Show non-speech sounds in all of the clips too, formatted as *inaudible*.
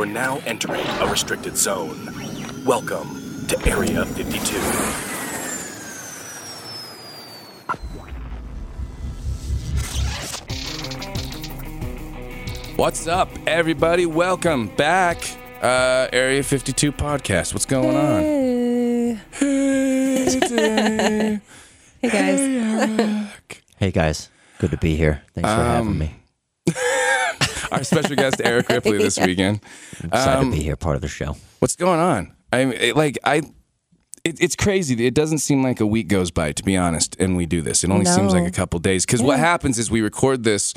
You're now entering a restricted zone. Welcome to Area 52. What's up, everybody? Welcome back. Uh, Area 52 podcast. What's going on? Hey. Hey *laughs* guys. Hey guys, good to be here. Thanks for Um, having me. Our special guest, Eric *laughs* Ripley, this weekend. I'm excited um, to be here, part of the show. What's going on? I mean, it, like, I. It, it's crazy. It doesn't seem like a week goes by, to be honest, and we do this. It only seems like a couple days. Because what happens is we record this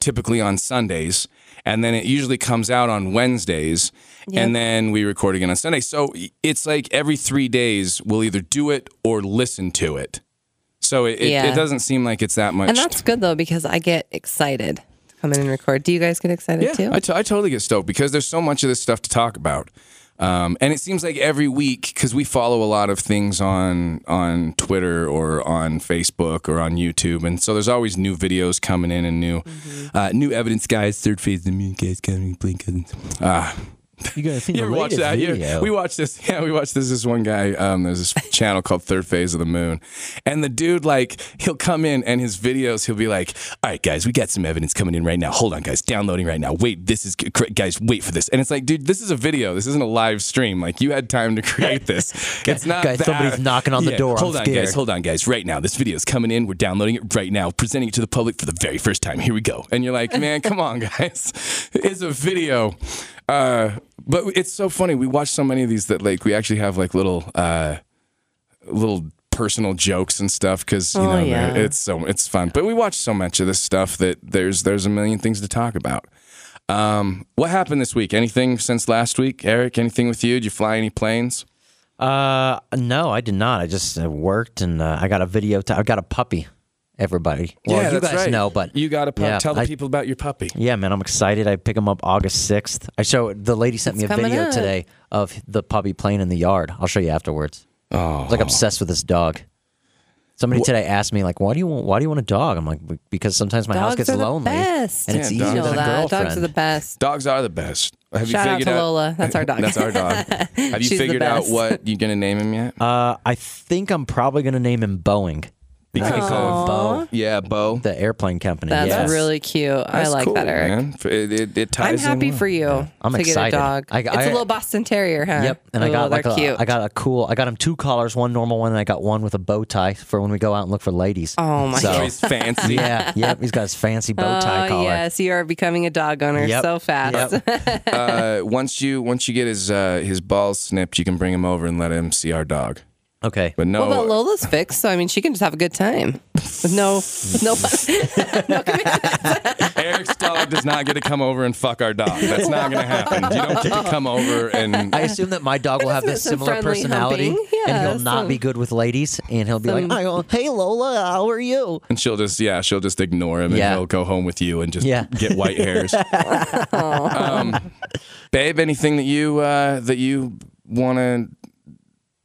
typically on Sundays, and then it usually comes out on Wednesdays, and then we record again on Sunday. So it's like every three days we'll either do it or listen to it. So it, it, Yeah. it doesn't seem like it's that much. And that's good though because I get excited to come in and record. Do you guys get excited Yeah, too? I, t- I totally get stoked because there's so much of this stuff to talk about. Um, and it seems like every week, because we follow a lot of things on on Twitter or on Facebook or on YouTube, and so there's always new videos coming in and new uh, new evidence, guys. Third phase of the guys, coming, blink. Ah, You guys you ever watch that? Yeah, we watched this. *laughs* Yeah, we watched this. This one guy. Um, there's this *laughs* channel called Third Phase of the Moon, and the dude like he'll come in and his videos. He'll be like, "All right, guys, we got some evidence coming in right now. Hold on, guys, downloading right now. Wait, this is guys. Wait for this." And it's like, dude, this is a video. This isn't a live stream. Like you had time to create this. *laughs* it's not Guys, that- somebody's knocking on the Yeah, door. I'm Hold on, guys. Hold on, guys. Right now, this video is coming in. We're downloading it right now, presenting it to the public for the very first time. Here we go. And you're like, man, come on, guys. It's a video. Uh, but it's so funny. We watch so many of these that like we actually have like little uh, little personal jokes and stuff because you Oh, know yeah. it's so it's fun. But we watch so much of this stuff that there's there's a million things to talk about. Um, what happened this week? Anything since last week, Eric? Anything with you? Did you fly any planes? Uh, no, I did not. I just uh, worked and uh, I got a video. T- I got a puppy. Everybody, well, you that's guys right. know, but you got to yeah, tell the I- people about your puppy. Yeah, man, I'm excited. I pick him up August 6th. I show the lady sent me a video up. today of the puppy playing in the yard. I'll show you afterwards. Oh, I was like obsessed with this dog. Somebody today asked me like, "Why do you want? Why do you want a dog?" I'm like, because sometimes my house gets are the lonely, best. and it's Yeah, easier dogs you know than a girlfriend. Dogs are the best. Dogs are the best. Have Shout you out figured to Lola. That's our dog. That's our dog. *laughs* Have you She's figured out what you're gonna name him yet? Uh, I think I'm probably gonna name him Boeing. Because Call of him Bo, yeah, Bo. the airplane company. That's yes. really cute. I That's like cool, that, Eric. Man. It, it, it I'm ties in happy for you I'm to excited. get a dog. I- it's I- a little Boston Terrier, huh? Yep, and I Oh, got like they're a, cute. I got a cool. I got him two collars, one normal one, and I got one with a bow tie for when we go out and look for ladies. Oh my So- So he's fancy. yeah, yep. He's got his fancy bow tie Oh collar. yes, you are becoming a dog owner Yep. so fast. Yep. *laughs* uh, once you once you get his uh, his balls snipped, you can bring him over and let him see our dog. Okay. But no, Well, but Lola's fixed, so I mean, she can just have a good time with no, with no. *laughs* Eric's dog does not get to come over and fuck our dog. That's not going to happen. You don't get to come over and I assume that my dog will have this similar personality, humping. and he'll not some- be good with ladies, and he'll be some- like, go, "Hey Lola, how are you?" and she'll just yeah she'll just ignore him and Yeah. he'll go home with you and just Yeah. get white hairs. *laughs* um, babe, anything that you uh, that you want to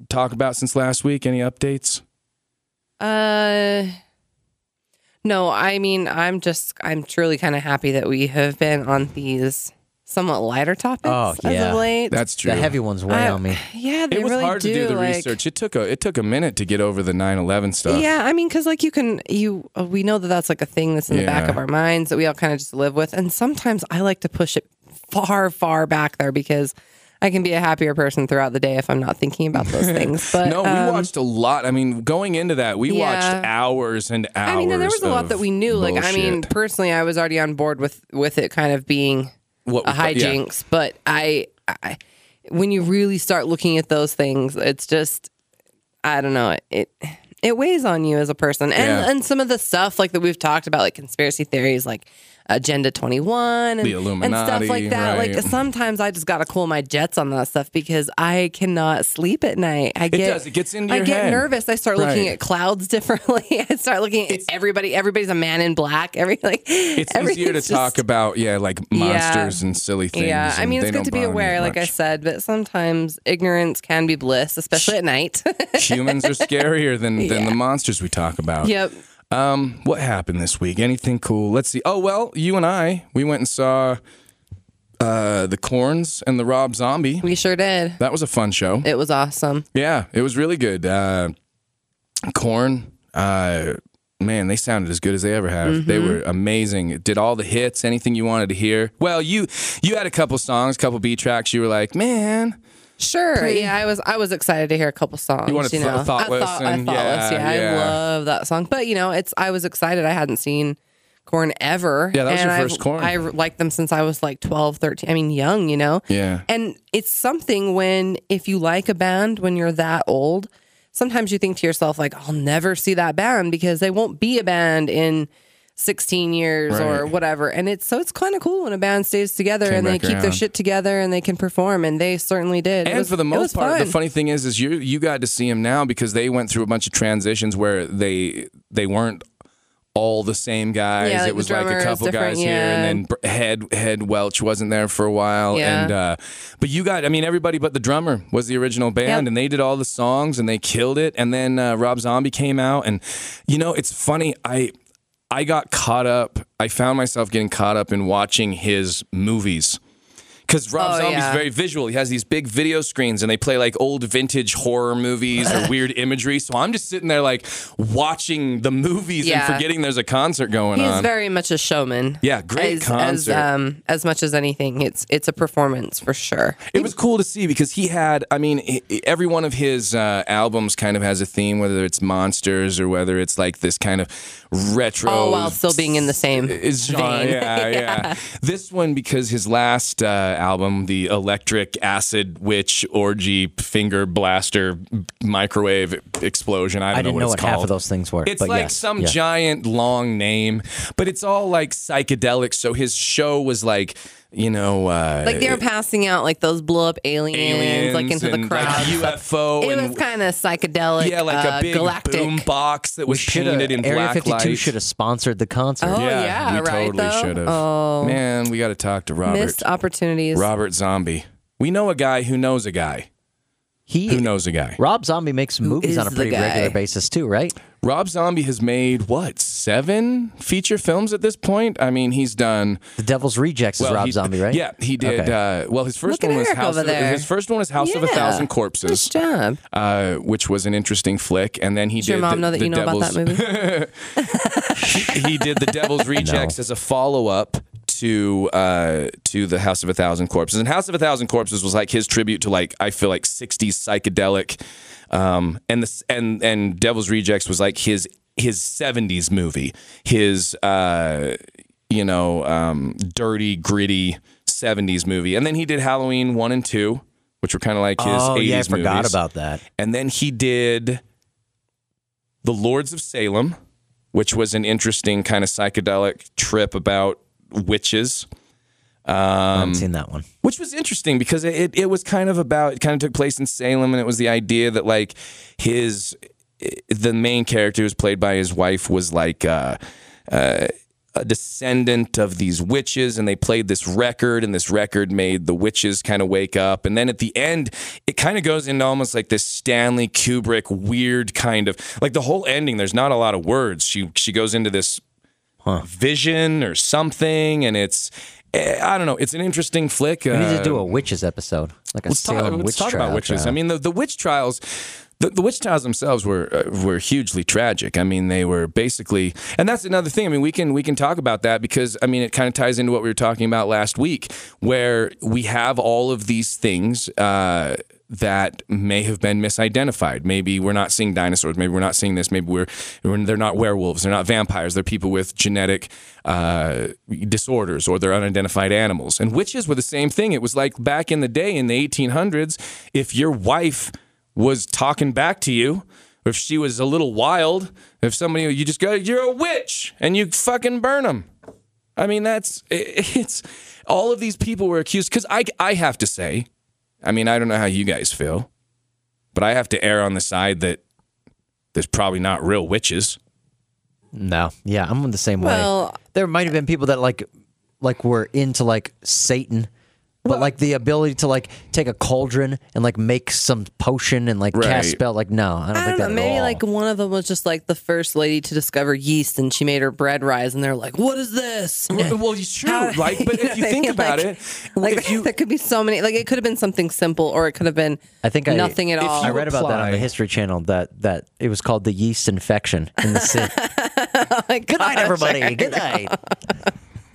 talk about since last week? Any updates? Uh, no, I mean, I'm just, I'm truly kind of happy that we have been on these somewhat lighter topics Oh, as yeah. of late. That's true. The heavy ones weigh I- on me. Yeah, they it was really hard do. to do the like- research. It took a it took a minute to get over the 9/11 stuff. Yeah, I mean, because like you can, you uh, we know that that's like a thing that's in the back of our minds that we all kind of just live with, and sometimes I like to push it far, far back there because I can be a happier person throughout the day if I'm not thinking about those *laughs* things. But no, we um, watched a lot. I mean, going into that, we Yeah. watched hours and hours. I mean, there was a lot of that we knew. Like, I mean, personally, I was already on board with with it kind of being What a we thought- yeah. hijinks. But I, I, when you really start looking at those things, it's just, I don't know, it it weighs on you as a person, and Yeah. and some of the stuff like that we've talked about, like conspiracy theories, like Agenda Twenty One, and and stuff like that. right. Like sometimes I just gotta cool my jets on that stuff because I cannot sleep at night. I get does. It gets into I get head. nervous. I start looking Right. at clouds *laughs* differently. I start looking at everybody. Everybody's a man in black. *laughs* Every like It's easier to talk about, yeah, like monsters and silly things. Yeah, I mean, it's good to be aware, like I said, but sometimes ignorance can be bliss, especially at night. *laughs* Humans are scarier than, than Yeah. the monsters we talk about. yep. Um, what happened this week? Anything cool? Let's see. Oh well, you and I, we went and saw uh, the Korns and the Rob Zombie. We sure did. That was a fun show. It was awesome. Yeah, it was really good. Uh, Korn, uh, man, they sounded as good as they ever have. They were amazing. It did all the hits, anything you wanted to hear. Well, you you had a couple songs, couple B tracks. You were like, man, Sure. Yeah, I was I was excited to hear a couple songs. You wanted you know, Th- Thoughtless I thought, I and- thoughtless. yeah, Yeah, yeah. I love that song. But you know, it's I was excited. I hadn't seen Korn ever. Yeah, that was and your I've- first Korn. I liked them since I was like 12, 13. I mean, young, you know. Yeah. And it's something when if you like a band when you're that old, sometimes you think to yourself like, I'll never see that band because they won't be a band in 16 years or whatever. And it's so it's kind of cool when a band stays together Came and they keep their shit together and they can perform and they certainly did. And was- for the most part, the funny thing is, is you you got to see them now because they went through a bunch of transitions where they they weren't all the same guys. Yeah, like it was like a couple guys here, and then Head Head Welch wasn't there for a while. Yeah. And uh, but you got, I mean, everybody but the drummer was the original band, Yep. and they did all the songs and they killed it. And then uh, Rob Zombie came out, and you know, it's funny. I I got caught up. I found myself getting caught up in watching his movies. Because Rob Oh, Zombie's yeah. very visual. He has these big video screens and they play like old vintage horror movies or *laughs* weird imagery. So I'm just sitting there like watching the movies Yeah. and forgetting there's a concert going He's on. He's very much a showman. Yeah, great as, concert. As, um, as much as anything, it's it's a performance for sure. it was cool to see because he had, I mean, every one of his uh, albums kind of has a theme, whether it's monsters or whether it's like this kind of retro. All while still being in the same genre. vein. Yeah, *laughs* yeah, This one because his last uh, album, the Electric Acid Witch Orgy Finger Blaster Microwave Explosion. I don't I know didn't what know it's what half of those things were. It's like yes, some yeah. giant long name, but it's all like psychedelic. So his show was like, you know, uh, Like they were passing out like those blow up aliens, aliens like into the and, like, crowd. UFO it and was kind of psychedelic. yeah, like uh, a big galactic. boom box that was should have. painted in Area black 52 light. should have sponsored the concert. Oh, yeah, yeah, we right, totally should have. Oh. Man, we got to talk to Robert. Missed opportunities. Robert Zombie. We know a guy who knows a guy He who knows a guy. Rob Zombie makes movies on a pretty regular basis too, right? Rob Zombie has made what seven feature films at this point. I mean, he's done. The Devil's Rejects is Rob he- Zombie, right? Yeah, he did. Okay. Uh, well, his first Look one was Eric House. Of, his first one was House of a Yeah. Thousand Nice Corpses, job. uh, which was an interesting flick. And then he Does did. your mom the, know that the you know about that movie? *laughs* he did the Devil's *laughs* Rejects as a follow up to uh, to the House of a Thousand Corpses. And House of a Thousand Corpses was like his tribute to like I feel like '60s psychedelic, um, and the and and Devil's Rejects was like his his '70s movie, his uh, you know um, dirty gritty '70s movie. And then he did Halloween one and two, which were kind of like his oh '80s yeah, I forgot movies. about that. And then he did The Lords of Salem, which was an interesting kind of psychedelic trip about witches. I Um, haven't seen that one. Which was interesting because it, it, it was kind of about, it kind of took place in Salem, and it was the idea that, like, his, the main character who was played by his wife was like, uh, uh, a descendant of these witches and they played this record and this record made the witches kind of wake up and then at the end it kind of goes into almost like this Stanley Kubrick weird kind of like the whole ending there's not a lot of words she she goes into this vision or something and it's eh, I don't know it's an interesting flick We need to do uh, a witches episode, like a let's talk, Salem let's witch talk about witches. trial. I mean, the, the witch trials, the, the witch trials themselves were uh, were hugely tragic. I mean, they were basically, and that's another thing. I mean, we can we can talk about that because I mean, it kind of ties into what we were talking about last week, where we have all of these things. Uh, that may have been misidentified. Maybe we're not seeing dinosaurs. Maybe we're not seeing this. Maybe we're, they're not werewolves. They're not vampires. They're people with genetic uh, disorders or they're unidentified animals. And witches were the same thing. It was like back in the day in the 1800s, if your wife was talking back to you, if she was a little wild, if somebody you just go, you're a witch, and you fucking burn them. I mean, that's it's all of these people were accused because I I have to say, I mean, I don't know how you guys feel, but I have to err on the side that there's probably not real witches. No, yeah, I'm on the same way. Well- there might have been people that like, like were into like Satan, But like the ability to like take a cauldron and like make some potion and like Right. cast spell, like no, I don't I think don't that know. at Maybe all. like one of them was just like the first lady to discover yeast, and she made her bread rise, and they're like, "What is this?" well, it's true. How- Like, but if *laughs* you I think mean, about like- it, like if you *laughs* there could be so many. Like it could have been something simple, or it could have been I think I- nothing at all. I you read about that on the History Channel that that it was called the yeast infection in the *laughs* city. Oh like, Good night, everybody. Good night.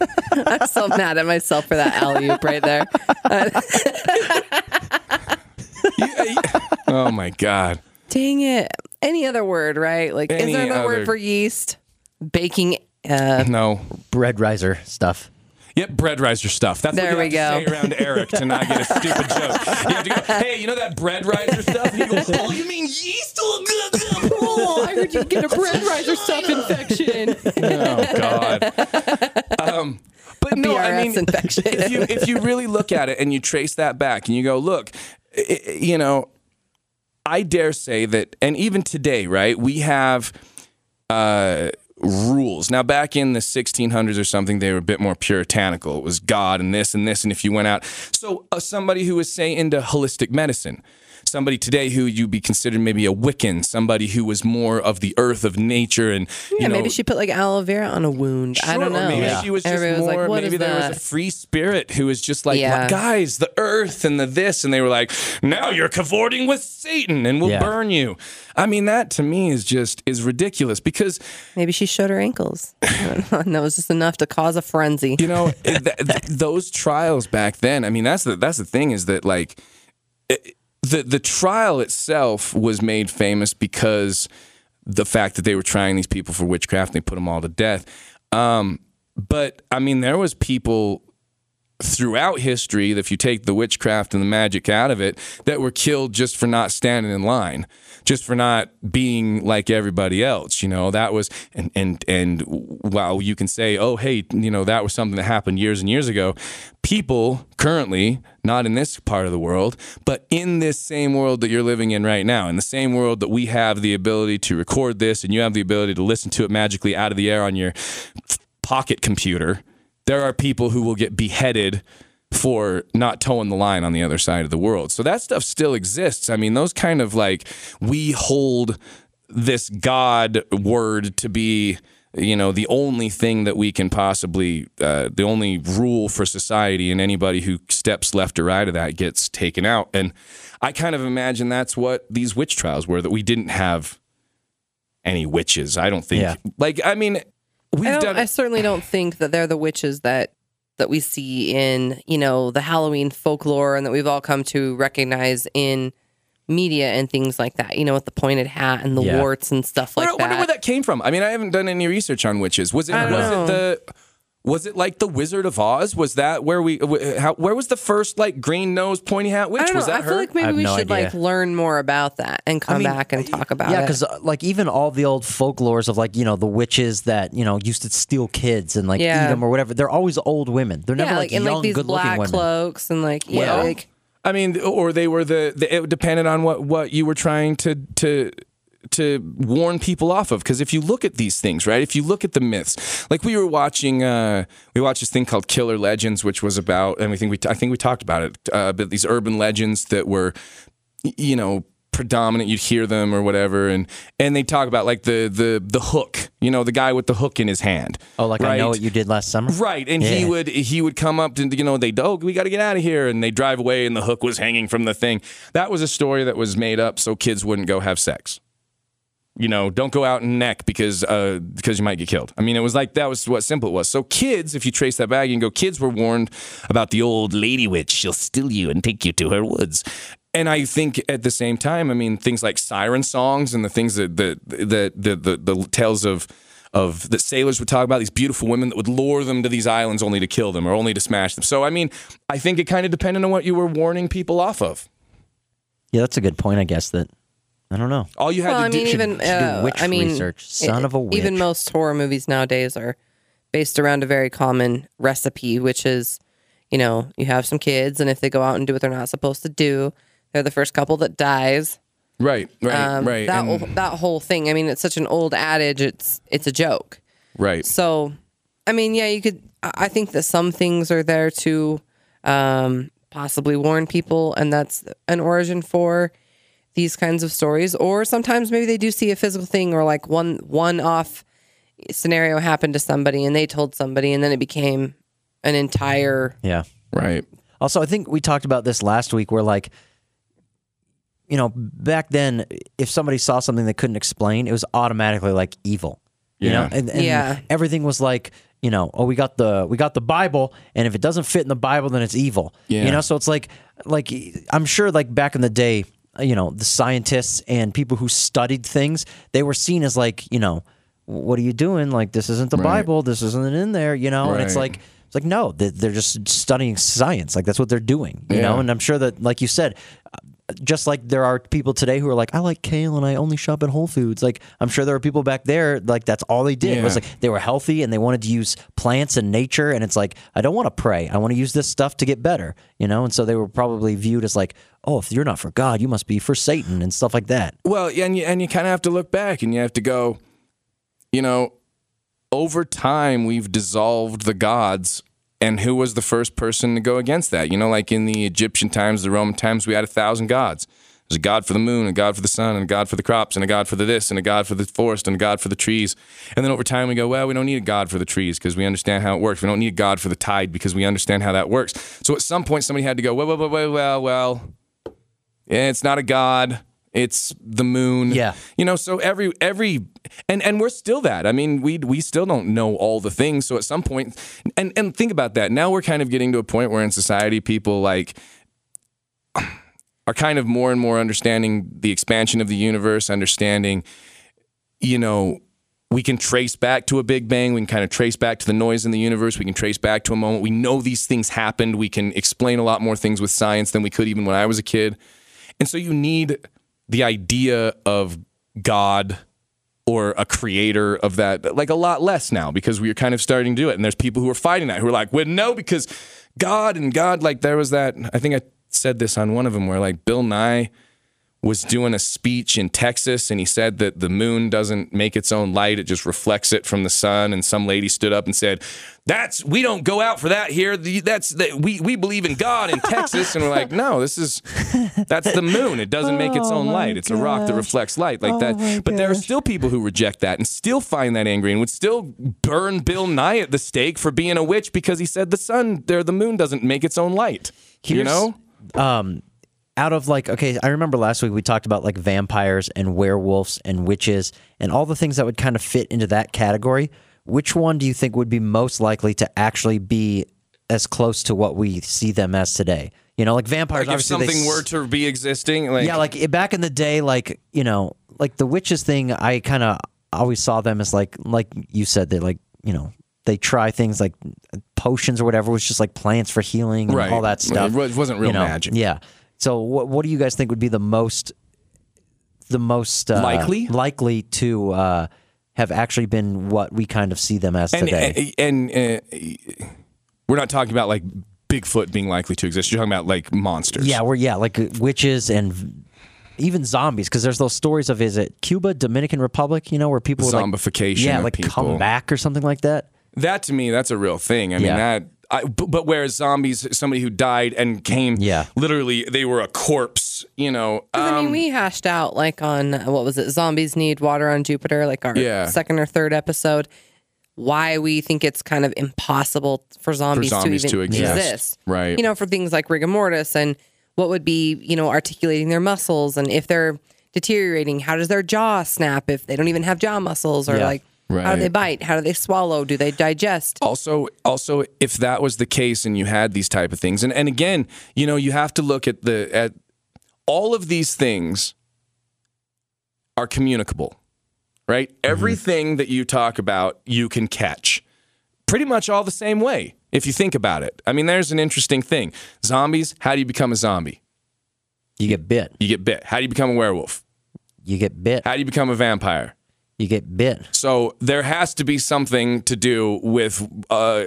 *laughs* I'm so mad at myself for that alley oop right there. *laughs* oh my god, Dang it! Any other word, right? Like, Any is there another other- word for yeast? Baking. Uh, no. Bread riser stuff. Yep, bread riser stuff. That's There what we you have to go. say around Eric to not get a *laughs* stupid joke. You have to go, hey, you know that bread riser stuff? And you go, oh, you mean yeast? Oh, good, good. oh, I heard you get a bread riser stuff infection. Oh God. Um, *laughs* but no, I mean, infection. if you if you really look at it and you trace that back and you go, look, i- i- you know, I dare say that, and even today, right, we have uh, rules. Now, back in the 1600s or something, they were a bit more puritanical. It was God and this and this, and if you went out, so uh, somebody who was say into holistic medicine. Somebody today who you'd be considered maybe a Wiccan, somebody who was more of the earth of nature, and you Yeah, know, maybe she put like aloe vera on a wound. I don't know. Maybe Yeah. she was just Everybody was more. like, "What maybe is there was a free spirit who was just like, Yeah. guys, the earth and the this, and they were like, now you're cavorting with Satan, and we'll Yeah. burn you. I mean, that to me is just is ridiculous because Maybe she showed her ankles. *laughs* and that was just enough to cause a frenzy. you know *laughs* th- th- those trials back then. I mean, that's the that's the thing is that like it, the the trial itself was made famous because the fact that they were trying these people for witchcraft and they put them all to death. Um, but I mean, there was people throughout history, if you take the witchcraft and the magic out of it, that were killed just for not standing in line, just for not being like everybody else. You know, that was and and and while you can say, oh hey, you know, that was something that happened years and years ago. People currently, not in this part of the world, but in this same world that you're living in right now, in the same world that we have the ability to record this and you have the ability to listen to it magically out of the air on your pocket computer, there are people who will get beheaded for not toeing the line on the other side of the world. So that stuff still exists. I mean, those kind of like we hold this God word to be you know the only thing that we can possibly uh, the only rule for society and anybody who steps left or right of that gets taken out and i kind of imagine that's what these witch trials were that we didn't have any witches i don't think Yeah. like i mean we've I, don't, done I certainly don't think that they're the witches that that we see in you know the Halloween folklore and that we've all come to recognize in media and things like that. You know, with the pointed hat and the Yeah. warts and stuff like that. I wonder where that came from. I mean, I haven't done any research on witches. Was it I don't was know. it the was it like the Wizard of Oz? Was that where we how, where was the first like green nose pointy hat witch? I don't was know. that I her? feel like maybe we no should idea. like learn more about that and come mean, back and talk about Yeah, it. because uh, like even all the old folklores of like you know the witches that you know used to steal kids and like Yeah. eat them or whatever. They're always old women. They're never yeah, like, like in young, like these good-looking black women. cloaks and like yeah, Well, like I mean, or they were the, the it depended on what what you were trying to to to warn people off of because if you look at these things right if you look at the myths like we were watching uh we watched this thing called killer legends which was about and we think we i think we talked about it uh, about these urban legends that were you know predominant you'd hear them or whatever and and they talk about like the the the hook you know the guy with the hook in his hand Oh, like I know what you did last summer. Right, and he would he would come up and you know they oh we got to get out of here and they drive away and the hook was hanging from the thing. That was a story that was made up so kids wouldn't go have sex. You know, don't go out and neck because uh, because you might get killed. I mean, it was like that was what simple it was. So kids, if you trace that back, you can go. Kids were warned about the old lady witch. She'll steal you and take you to her woods. And I think at the same time, I mean, things like siren songs and the things that the the the the, the tales of of that sailors would talk about these beautiful women that would lure them to these islands only to kill them or only to smash them. So I mean, I think it kind of depended on what you were warning people off of. Yeah, that's a good point. I guess that I don't know. All you had well, to I do mean, even should do uh, witch I mean, research. Son of a witch. Even most horror movies nowadays are based around a very common recipe, which is, you know, you have some kids, and if they go out and do what they're not supposed to do, they're the first couple that dies. right, right, Um, right, That and- whole, that whole thing. I mean, it's such an old adage. It's it's a joke. right. So, I mean, yeah, you could. I I think that some things are there to um, possibly warn people, and that's an origin for these kinds of stories. Or sometimes maybe they do see a physical thing or like one one off scenario happened to somebody and they told somebody, and then it became an entire Yeah. Right. Also, I think we talked about this last week where like you know, back then if somebody saw something they couldn't explain, it was automatically like evil. You Yeah. know? And, and Yeah. everything was like, you know, oh we got the we got the Bible and if it doesn't fit in the Bible then it's evil. Yeah. You know, so it's like like I'm sure like back in the day, you know, the scientists and people who studied things, they were seen as like, you know, what are you doing? Like this isn't the Right. Bible, this isn't in there, you know? And it's like it's like no, they- they're just studying science. Like that's what they're doing, you Yeah. know. And I'm sure that, like you said, just like there are people today who are like, I like kale and I only shop at Whole Foods. Like I'm sure there are people back there like that's all they did. It was like they were healthy and they wanted to use plants and nature. And it's like I don't want to pray. I want to use this stuff to get better, you know. And so they were probably viewed as like, oh, if you're not for God, you must be for Satan and stuff like that. Well, yeah, and you, and you kind of have to look back and you have to go, you know, over time we've dissolved the gods. And who was the first person to go against that? You know, like in the Egyptian times, the Roman times, we had a thousand gods. There's a god for the moon, a god for the sun, and a god for the crops, and a god for the this, and a god for the forest, and a god for the trees. And then over time, we go, well, we don't need a god for the trees because we understand how it works. We don't need a god for the tide because we understand how that works. So at some point, somebody had to go, well, well, well, well, well, well yeah, it's not a god. It's the moon. Yeah. You know, so every every and and we're still that. I mean, we we still don't know all the things. So at some point and and think about that. Now we're kind of getting to a point where in society people like *clears throat* are kind of more and more understanding the expansion of the universe, understanding you know, we can trace back to a big bang. We can kind of trace back to the noise in the universe. We can trace back to a moment. We know these things happened. We can explain a lot more things with science than we could even when I was a kid. And so you need the idea of God or a creator of that like a lot less now because we're kind of starting to do it. And there's people who are fighting that who are like, well, no, because God and God, like there was that, I think I said this on one of them where like Bill Nye was doing a speech in Texas and he said that the moon doesn't make its own light, it just reflects it from the sun. And some lady stood up and said, That's we don't go out for that here. That's that we we believe in God in Texas. And we're like, No, this is that's the moon. It doesn't make its own light. It's a rock that reflects light like that. But there are still people who reject that and still find that angry and would still burn Bill Nye at the stake for being a witch because he said the sun there the moon doesn't make its own light. you know? um out of like okay i remember last week we talked about like vampires and werewolves and witches and all the things that would kind of fit into that category which one do you think would be most likely to actually be as close to what we see them as today you know like vampires Like if they something s- were to be existing, like yeah like back in the day like you know like the witches thing i kind of always saw them as like like you said they like you know they try things like potions or whatever it was just like plants for healing and Right. all that stuff It it wasn't real you know? magic. yeah so what what do you guys think would be the most the most uh, Likely? likely to uh, have actually been what we kind of see them as and today and, and uh, we're not talking about like Bigfoot being likely to exist. You're talking about like monsters. yeah we're yeah like witches and even zombies because there's those stories of is it Cuba Dominican Republic you know where people would, like, Zombification yeah like people. come back or something like that that to me, that's a real thing. I mean Yeah. that. I, b- but whereas zombies, somebody who died and came, Yeah. literally they were a corpse. You know, 'Cause, I um, mean, we hashed out like on what was it? Zombies need water on Jupiter, like our Yeah. second or third episode. Why we think it's kind of impossible for zombies, zombies to to even exist. exist. Right. You know, for things like rigor mortis and what would be, you know, articulating their muscles and if they're deteriorating, how does their jaw snap if they don't even have jaw muscles or Yeah. like how do they bite? How do they swallow? Do they digest? also also if that was the case and you had these type of things and and again you know you have to look at the at all of these things are communicable right? Mm-hmm. Everything that you talk about you can catch pretty much all the same way if you think about it. I mean there's an interesting thing. Zombies how do you become a zombie? You get bit. You get bit. How do you become a werewolf? You get bit. How do you become a vampire you get bit so there has to be something to do with uh,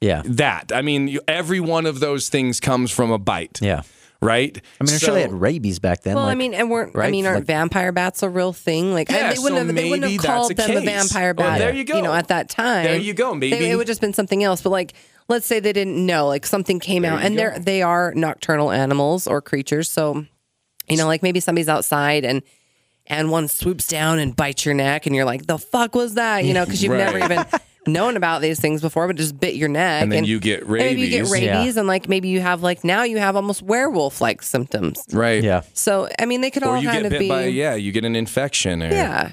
yeah that. I mean, you, every one of those things comes from a bite, yeah right? I mean, I'm sure they So- had rabies back then. Well, I mean, and weren't I mean, aren't Like- vampire bats a real thing? Like, Yeah, and they wouldn't so have they wouldn't maybe have that's called a them a case. vampire Well, bat. there you go. You know, at that time, There you go. They- Maybe- it would just been something else. But like, let's say they didn't know, like something came out, and they're they are nocturnal animals or creatures. So, you know, like maybe somebody's outside and. And one swoops down and bites your neck, and you're like, "The fuck was that?" You know, because you've never *laughs* even known about these things before, but just bit your neck, And then you get and maybe you get rabies. rabies, Yeah. and like maybe you have like now you have almost werewolf like symptoms. right? yeah. So I mean, they could Or all you kind get of bit be, by yeah, you get an infection. Or, yeah.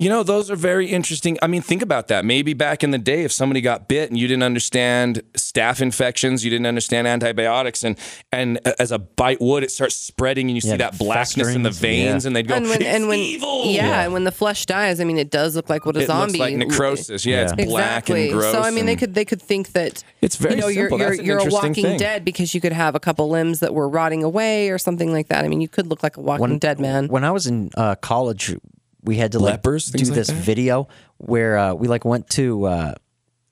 You know, those are very interesting. I mean, think about that. Maybe back in the day, if somebody got bit and you didn't understand staph infections, you didn't understand antibiotics, and and as a bite would, it starts spreading, and you see that blackness in the veins, yeah. and they'd go, and when "It's and when evil." yeah, and when the flesh dies, I mean, it does look like what a it zombie looks like necrosis. Yeah, Yeah. it's black Exactly. and gross. so I mean, they could they could think that It's very you know simple. you're That's you're, an you're a Walking thing. Dead because you could have a couple limbs that were rotting away or something like that. I mean, you could look like a Walking Dead man. When I was in uh, college, we had to like Lepers, do like this that? video where uh, we like went to uh,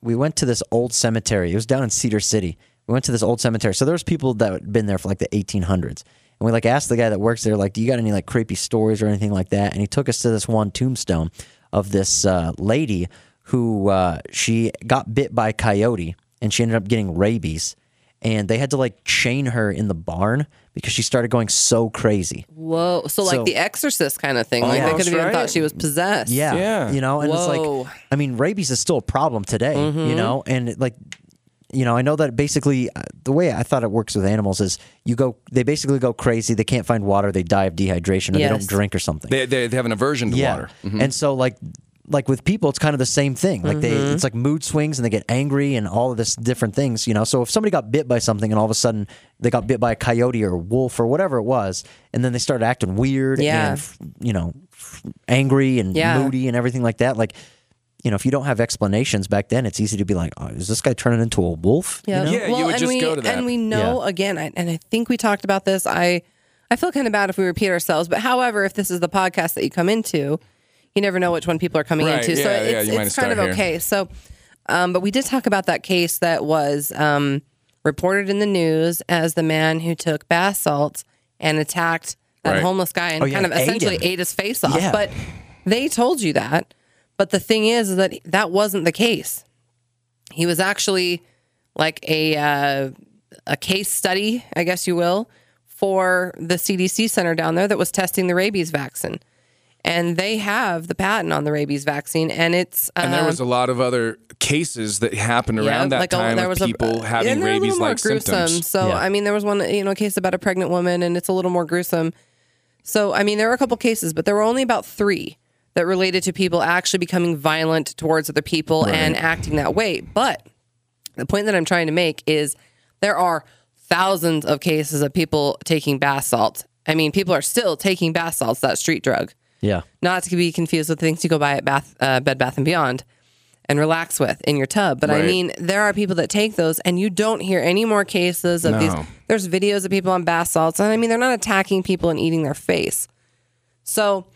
we went to this old cemetery. It was down in Cedar City. We went to this old cemetery. So there was people that had been there for like the 1800s. And we like asked the guy that works there, like, do you got any like creepy stories or anything like that? And he took us to this one tombstone of this uh, lady who uh, she got bit by a coyote and she ended up getting rabies. And they had to like chain her in the barn because she started going so crazy. Whoa! So like So- the Exorcist kind of thing. like they could have even thought she was possessed. Yeah. Yeah. You know, and it's like, I mean, rabies is still a problem today, you know, and like, you know, I know that basically uh, the way I thought it works with animals is you go, they basically go crazy. They can't find water. They die of dehydration or they don't drink or something. they, they, they have an aversion to yeah. water. Mhm. And so, like, like with people, it's kind of the same thing. Like they, Mm-hmm. it's like mood swings and they get angry and all of this different things, you know. So if somebody got bit by something and all of a sudden they got bit by a coyote or a wolf or whatever it was, and then they started acting weird Yeah. and you know, angry and Yeah. moody and everything like that, like. You know, if you don't have explanations back then, it's easy to be like, oh, "Is this guy turning into a wolf?" Yeah, You know? Yeah, you would and just we, go to that. And we know again, I, and I think we talked about this. I I feel kind of bad if we repeat ourselves, but however, if this is the podcast that you come into, you never know which one people are coming Right, into. So yeah, yeah, it's, you it's kind of here. okay. So, um, but we did talk about that case that was um, reported in the news as the man who took bath salts and attacked that Right. homeless guy and Oh, yeah, kind of ate essentially him. ate his face off. Yeah. But they told you that. But the thing is, is that that wasn't the case. He was actually like a uh, a case study, I guess you will, for the CDC center down there that was testing the rabies vaccine, and they have the patent on the rabies vaccine, and it's And there um, was a lot of other cases that happened yeah, around that like a- time there of was a- people and having they're a little more rabies-like gruesome. symptoms. So Yeah. I mean, there was one you know case about a pregnant woman, and it's a little more gruesome. So I mean, there were a couple cases, but there were only about three that related to people actually becoming violent towards other people and acting that way. But the point that I'm trying to make is there are thousands of cases of people taking bath salts. I mean, people are still taking bath salts, that street drug yeah. not to be confused with the things you go buy at Bath, uh, Bed Bath and Beyond and relax with in your tub. But I mean, there are people that take those, and you don't hear any more cases of these. There's videos of people on bath salts, and I mean, they're not attacking people and eating their face. So,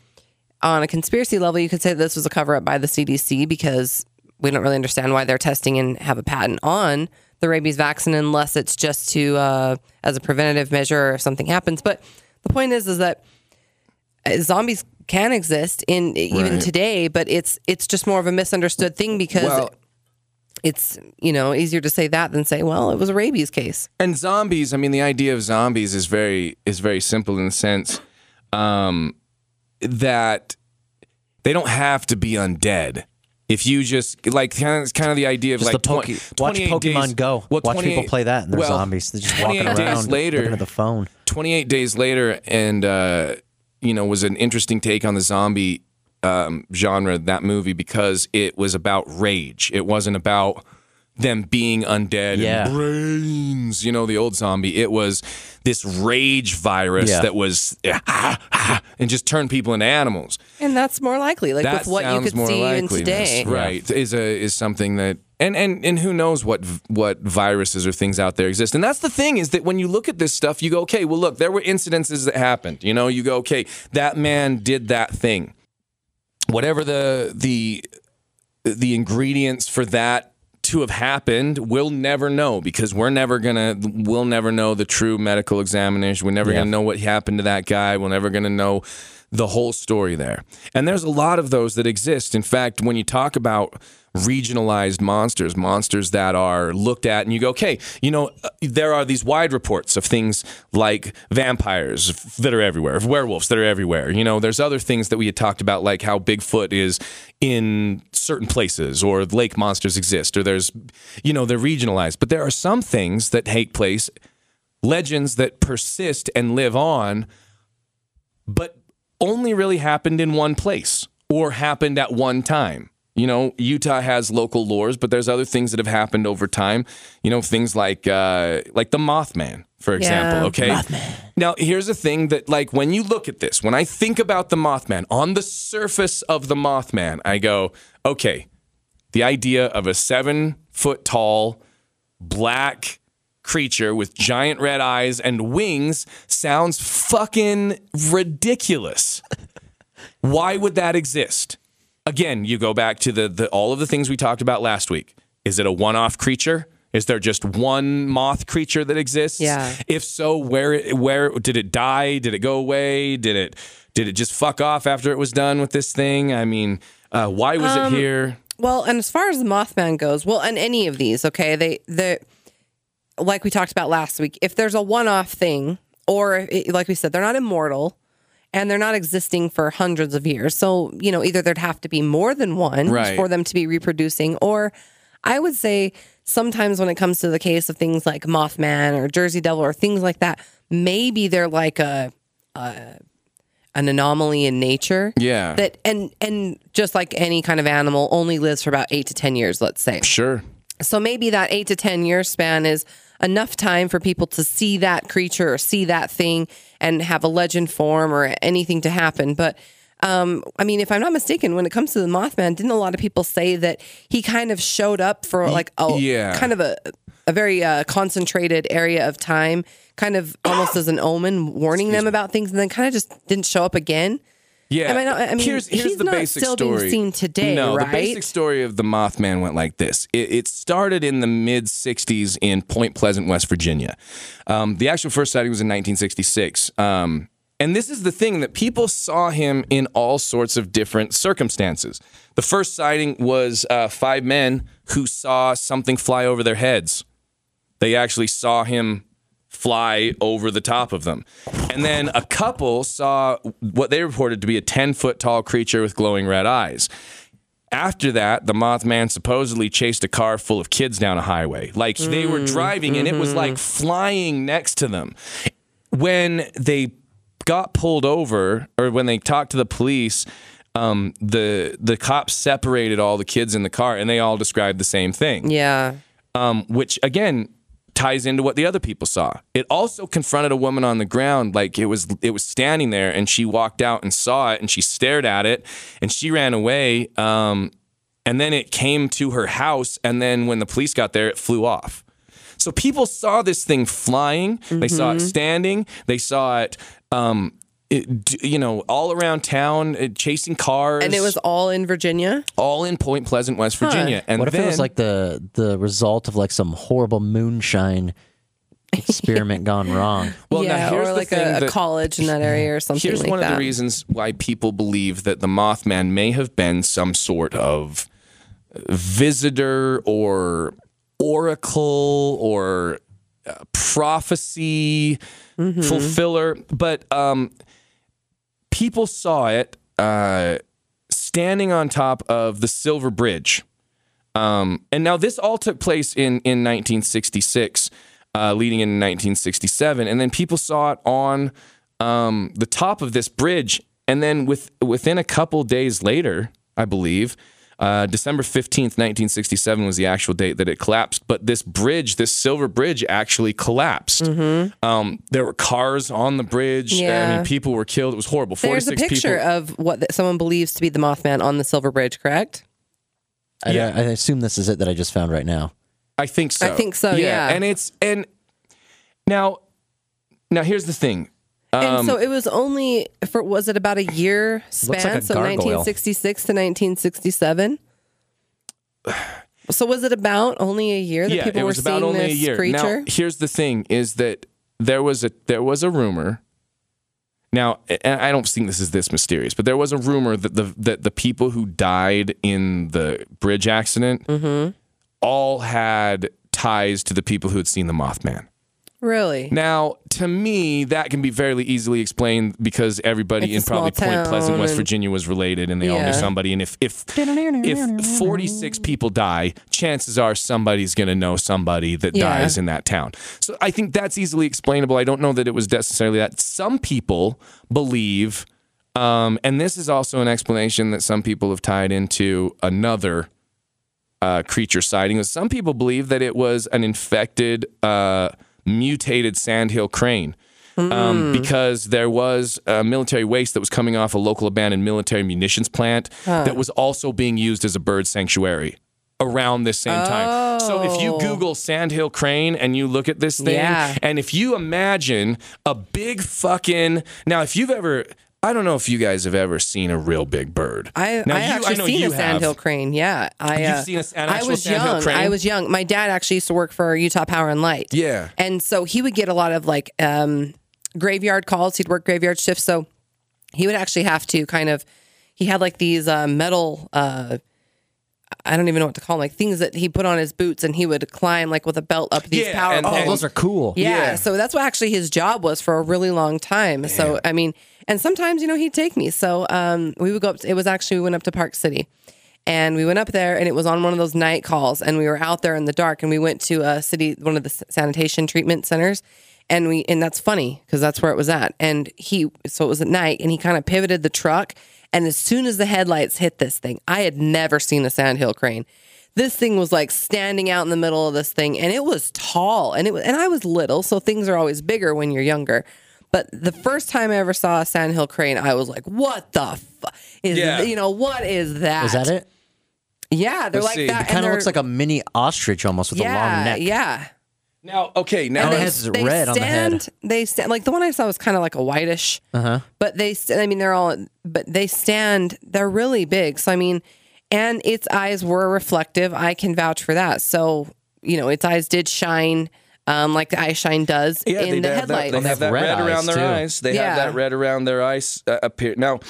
on a conspiracy level, you could say this was a cover up by the CDC because we don't really understand why they're testing and have a patent on the rabies vaccine unless it's just to uh, as a preventative measure if something happens. But the point is, is that zombies can exist in even Right. today, but it's it's just more of a misunderstood thing because Well- it's you know easier to say that than say, well, it was a rabies case. And zombies, I mean, the idea of zombies is very is very simple in the sense um, that they don't have to be undead. If you just like kind of, it's kind of the idea of Just like the Poke- twen- watch Pokemon days- Go. well, watch people play that and they're well, zombies. They're just walking 28 days around later, looking at the phone. 28 days later and uh, you know was an interesting take on the zombie um, genre that movie because it was about rage it wasn't about them being undead Yeah. and brains you know the old zombie it was this rage virus Yeah. that was ah, ah, and just turned people into animals And that's more likely, like that with what you could more see even likeliness, today. right is a is something that and and and who knows what what viruses or things out there exist and that's the thing is that when you look at this stuff you go okay well look there were incidences that happened you know you go okay that man did that thing whatever the the the ingredients for that to have happened, we'll never know because we're never gonna we'll never know the true medical examination. We're never Yeah. gonna know what happened to that guy. We're never gonna know the whole story there. And there's a lot of those that exist. In fact, when you talk about regionalized monsters, monsters that are looked at and you go, okay, you know, uh, there are these wide reports of things like vampires that are everywhere, of werewolves that are everywhere. You know, there's other things that we had talked about, like how Bigfoot is in certain places or lake monsters exist, or there's, you know, they're regionalized. But there are some things that take place, legends that persist and live on, but only really happened in one place or happened at one time. You know, Utah has local lores, but there's other things that have happened over time. You know, things like uh, like the Mothman, for example. Yeah. Okay. Now, here's the thing that, like, when you look at this, when I think about the Mothman, on the surface of the Mothman, I go, okay, the idea of a seven foot tall, black creature with giant red eyes and wings sounds fucking ridiculous. Why would that exist? Again, you go back to the, the all of the things we talked about last week. Is it a one-off creature? Is there just one moth creature that exists? Yeah. If so, where where did it die? Did it go away? Did it did it just fuck off after it was done with this thing? I mean, uh, why was it here? Well, and as far as the Mothman goes, well, and any of these, okay, they they like we talked about last week. If there's a one-off thing, or eh, like we said, they're not immortal, and they're not existing for hundreds of years. So you know, either there'd have to be more than one Right. for them to be reproducing, or I would say sometimes when it comes to the case of things like Mothman or Jersey Devil or things like that, maybe they're like a. a an anomaly in nature Yeah. that and and just like any kind of animal only lives for about eight to ten years let's say Sure. so maybe that eight to ten year span is enough time for people to see that creature or see that thing and have a legend form or anything to happen but um, I mean, if I'm not mistaken, when it comes to the Mothman, didn't a lot of people say that he kind of showed up for like a yeah. kind of a a very uh, concentrated area of time, kind of almost as an omen, warning them about things, and then kind of just didn't show up again. Yeah. I mean, I- mean, here's, here's he's the not basic still being story. seen today, no, right? the basic story of the Mothman went like this. It, it started in the mid 60s in Point Pleasant, West Virginia. Um, the actual first sighting was in 1966. Um, and this is the thing that people saw him in all sorts of different circumstances. The first sighting was uh, five men who saw something fly over their heads. They actually saw him fly over the top of them. And then a couple saw what they reported to be a 10 foot tall creature with glowing red eyes. After that, the Mothman supposedly chased a car full of kids down a highway. Like they were driving and it was like flying next to them. When they got pulled over or when they talked to the police, um, the the cops separated all the kids in the car and they all described the same thing Yeah. um, which again ties into what the other people saw. It also confronted a woman on the ground, like it was it was standing there, and she walked out and saw it, and she stared at it, and she ran away. Um, and then it came to her house, and then when the police got there, it flew off. So people saw this thing flying. They saw it standing. They saw it. Um, it, you know, all around town, uh, chasing cars, And it was all in Virginia. all in Point Pleasant, West Virginia. And What if then, it was like the the result of like some horrible moonshine *laughs* experiment gone wrong? Well, now yeah, here's or the like thing a, a that- college in that area or *clears throat* something Here's like one that. of the reasons why people believe that the Mothman may have been some sort of visitor or oracle or uh, prophecy Mm-hmm. fulfiller, but um, people saw it uh, standing on top of the Silver Bridge. Um, and now this all took place in, in 1966, uh, leading into 1967. And then people saw it on um, the top of this bridge. And then with, within a couple days later, I believe, uh, December 15th, 1967 was the actual date that it collapsed. But this bridge, this silver bridge, actually collapsed. Um, there were cars on the bridge. I mean, people were killed. It was horrible. There's a 46 picture people. of what the, someone believes to be the Mothman on the Silver Bridge, correct? I, Yeah. I assume this is it that I just found right now. I think so. I think so, yeah. And it's and now now here's the thing. Um, and so it was only for was it about a year span? like a so gargoyle. 1966 to 1967. So was it about only a year that yeah, people it were about seeing only this a year. creature? Now, here's the thing: is that there was a there was a rumor. Now, and I don't think this is this mysterious, but there was a rumor that the that the people who died in the bridge accident Mm-hmm. all had ties to the people who had seen the Mothman. Really? Now, to me, that can be fairly easily explained because everybody It's a in probably small Point Pleasant, town West and- Virginia, was related, and they all knew somebody. And if if if forty six people die, chances are somebody's going to know somebody that Yeah. dies in that town. So I think that's easily explainable. I don't know that it was necessarily that. Some people believe, um, and this is also an explanation that some people have tied into another uh, creature sighting. Some people believe that it was an infected, uh, mutated sandhill crane. Um, because there was uh, military waste that was coming off a local abandoned military munitions plant that was also being used as a bird sanctuary around this same time. So if you Oh. Google sandhill crane and you look at this thing, Yeah. and if you imagine a big fucking now, if you've ever I don't know if you guys have ever seen a real big bird. I, now, I you- actually know seen a sandhill crane. Yeah, I. You've uh, seen a- an I was young. crane? I was young. My dad actually used to work for Utah Power and Light. Yeah. and so he would get a lot of like um, graveyard calls. He'd work graveyard shifts, so he would actually have to kind of. He had like these uh, metal. Uh, I don't even know what to call them, like things that he put on his boots, and he would climb like with a belt up these Yeah, power and- Oh, poles. those are cool. Yeah, Yeah. so that's what actually his job was for a really long time. So I mean, and sometimes you know he'd take me. So um, we would go up. To, it was actually we went up to Park City, and we went up there, and it was on one of those night calls, and we were out there in the dark, and we went to a city one of the sanitation treatment centers. And we and that's funny because that's where it was at. And he so it was at night, and he kind of pivoted the truck. And as soon as the headlights hit this thing, I had never seen a sandhill crane this thing was like standing out in the middle of this thing and it was tall and it was and I was little so things are always bigger when you're younger but the first time I ever saw a sandhill crane I was like what the fuck is Yeah. you know what is that Is that it? yeah they're Let's like see. that It Kind of looks like a mini ostrich almost with yeah a long neck. yeah Now, okay, now and it they, has they red on the head. stand, They stand like the one I saw was kind of like a whitish. Uh-huh. But they, st- I mean, they're all, but they stand. They're really big. So I mean, and its eyes were reflective. I can vouch for that. So you know, its eyes did shine, um, like the eye shine does in the have that, headlights. they have that red red, around their too. eyes. They Yeah. have that red around their eyes uh, appear. Now,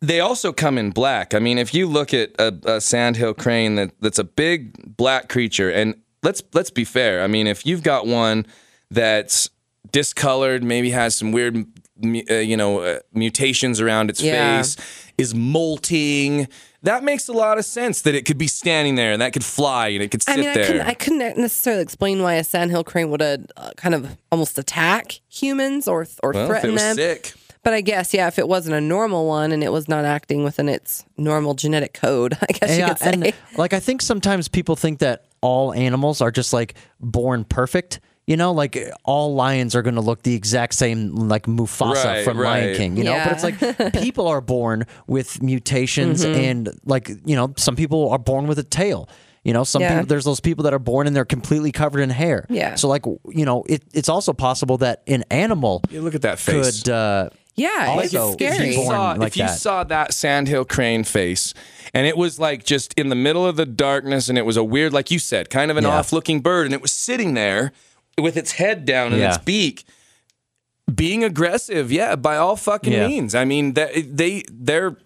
they also come in black. I mean, if you look at a, a sandhill crane that, that's a big black creature, and let's let's be fair. I mean, if you've got one that's discolored, maybe has some weird, uh, you know, uh, mutations around its Yeah. face, is molting. That makes a lot of sense that it could be standing there and that could fly and it could sit I mean, I there. couldn't, I couldn't necessarily explain why a sandhill crane would uh, kind of almost attack humans or or well, if it threaten was them. sick. But I guess, yeah, if it wasn't a normal one and it was not acting within its normal genetic code, *laughs* I guess you could say. and like I think sometimes people think that all animals are just like born perfect. You know, like all lions are going to look the exact same, like Mufasa Right, from Lion. King. You know, Yeah. but it's like *laughs* people are born with mutations, Mm-hmm. and like you know, some people are born with a tail. You know, some Yeah. people there's those people that are born and they're completely covered in hair. Yeah. So like you know, it, it's also possible that an animal You look at that face. could. Uh, yeah, it's Also, if scary. If you, saw, like if you that. saw that sandhill crane face, and it was like just in the middle of the darkness, and it was a weird, like you said, kind of an Yeah. off-looking bird, and it was sitting there with its head down and Yeah. its beak, being aggressive. Yeah, by all fucking Yeah. means. I mean, that they they're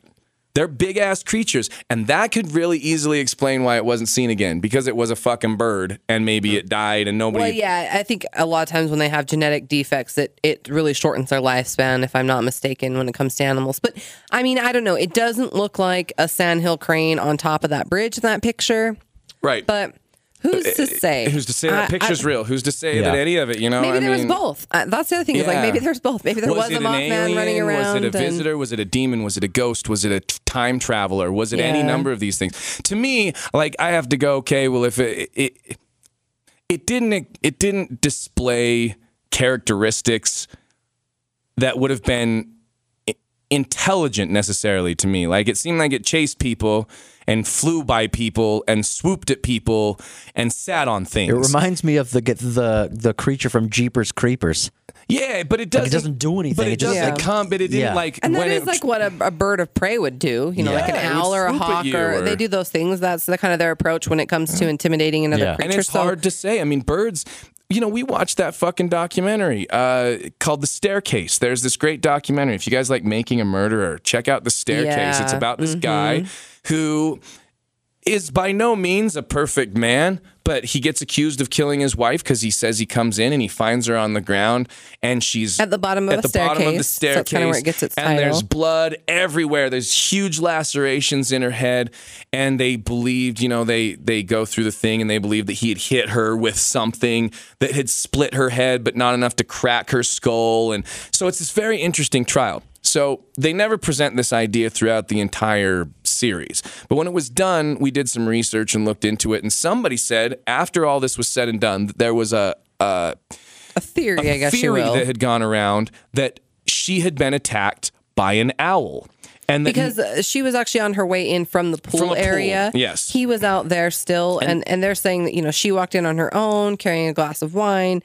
they're big ass creatures, and that could really easily explain why it wasn't seen again because it was a fucking bird, and maybe it died, and nobody. Well, yeah, I think a lot of times when they have genetic defects, it it really shortens their lifespan, if I'm not mistaken, when it comes to animals. But I mean, I don't know. It doesn't look like a sandhill crane on top of that bridge in that picture. right. But who's to say? Who's to say that I- I- picture's real? Who's to say Yeah. that any of it? You know, Maybe I there mean, was both. Uh, that's the other thing. Is like maybe there's both. Maybe there was, it a an Mothman running around. Was it a and- visitor? Was it a demon? Was it a ghost? Was it a time traveler? Was it any number of these things? To me, like I have to go. Okay, well, if it it, it didn't it didn't display characteristics that would have been intelligent necessarily to me. Like it seemed like it chased people and flew by people and swooped at people and sat on things. It reminds me of the the the creature from Jeepers Creepers. yeah, but it doesn't. it doesn't do anything. But it, It just, doesn't like- come. But it didn't Yeah. like. And that when is it, like what a, a bird of prey would do, you know, like an Yeah, it would owl or a hawk, or, or- they do those things. That's the kind of their approach when it comes to intimidating another Yeah. creature. and it's so, hard to say. I mean, birds. You know, we watched that fucking documentary uh, called The Staircase. There's this great documentary. If you guys like Making a Murderer, check out The Staircase. It's about this guy who is by no means a perfect man, but he gets accused of killing his wife because he says he comes in and he finds her on the ground and she's At the bottom of at the bottom of the staircase. So staircase. where it gets its and there's blood everywhere. There's huge lacerations in her head, and they believed, you know, they they go through the thing and they believe that he had hit her with something that had split her head, but not enough to crack her skull. And so it's this very interesting trial. So they never present this idea throughout the entire series. But when it was done, we did some research and looked into it, and somebody said after all this was said and done, that there was a, a a theory, I guess you theory that had gone around that she had been attacked by an owl. And because uh, she was actually on her way in from the pool From a pool, area. yes. he was out there still, and, and they're saying that you know she walked in on her own carrying a glass of wine,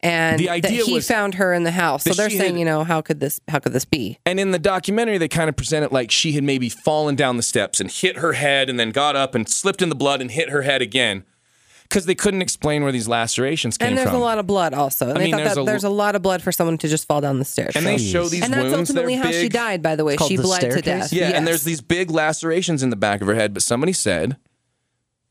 and The that idea he was found her in the house. So they're saying had- you know how could this how could this be? And in the documentary, they kind of present it like she had maybe fallen down the steps and hit her head and then got up and slipped in the blood and hit her head again because they couldn't explain where these lacerations came from. And there's from. a lot of blood also. And I they mean, thought there's that a- there's a lot of blood for someone to just fall down the stairs. and they Jeez. show these And that's ultimately they're how she died, by the way. She the bled to death. Yeah, and there's these big lacerations in the back of her head. But somebody said,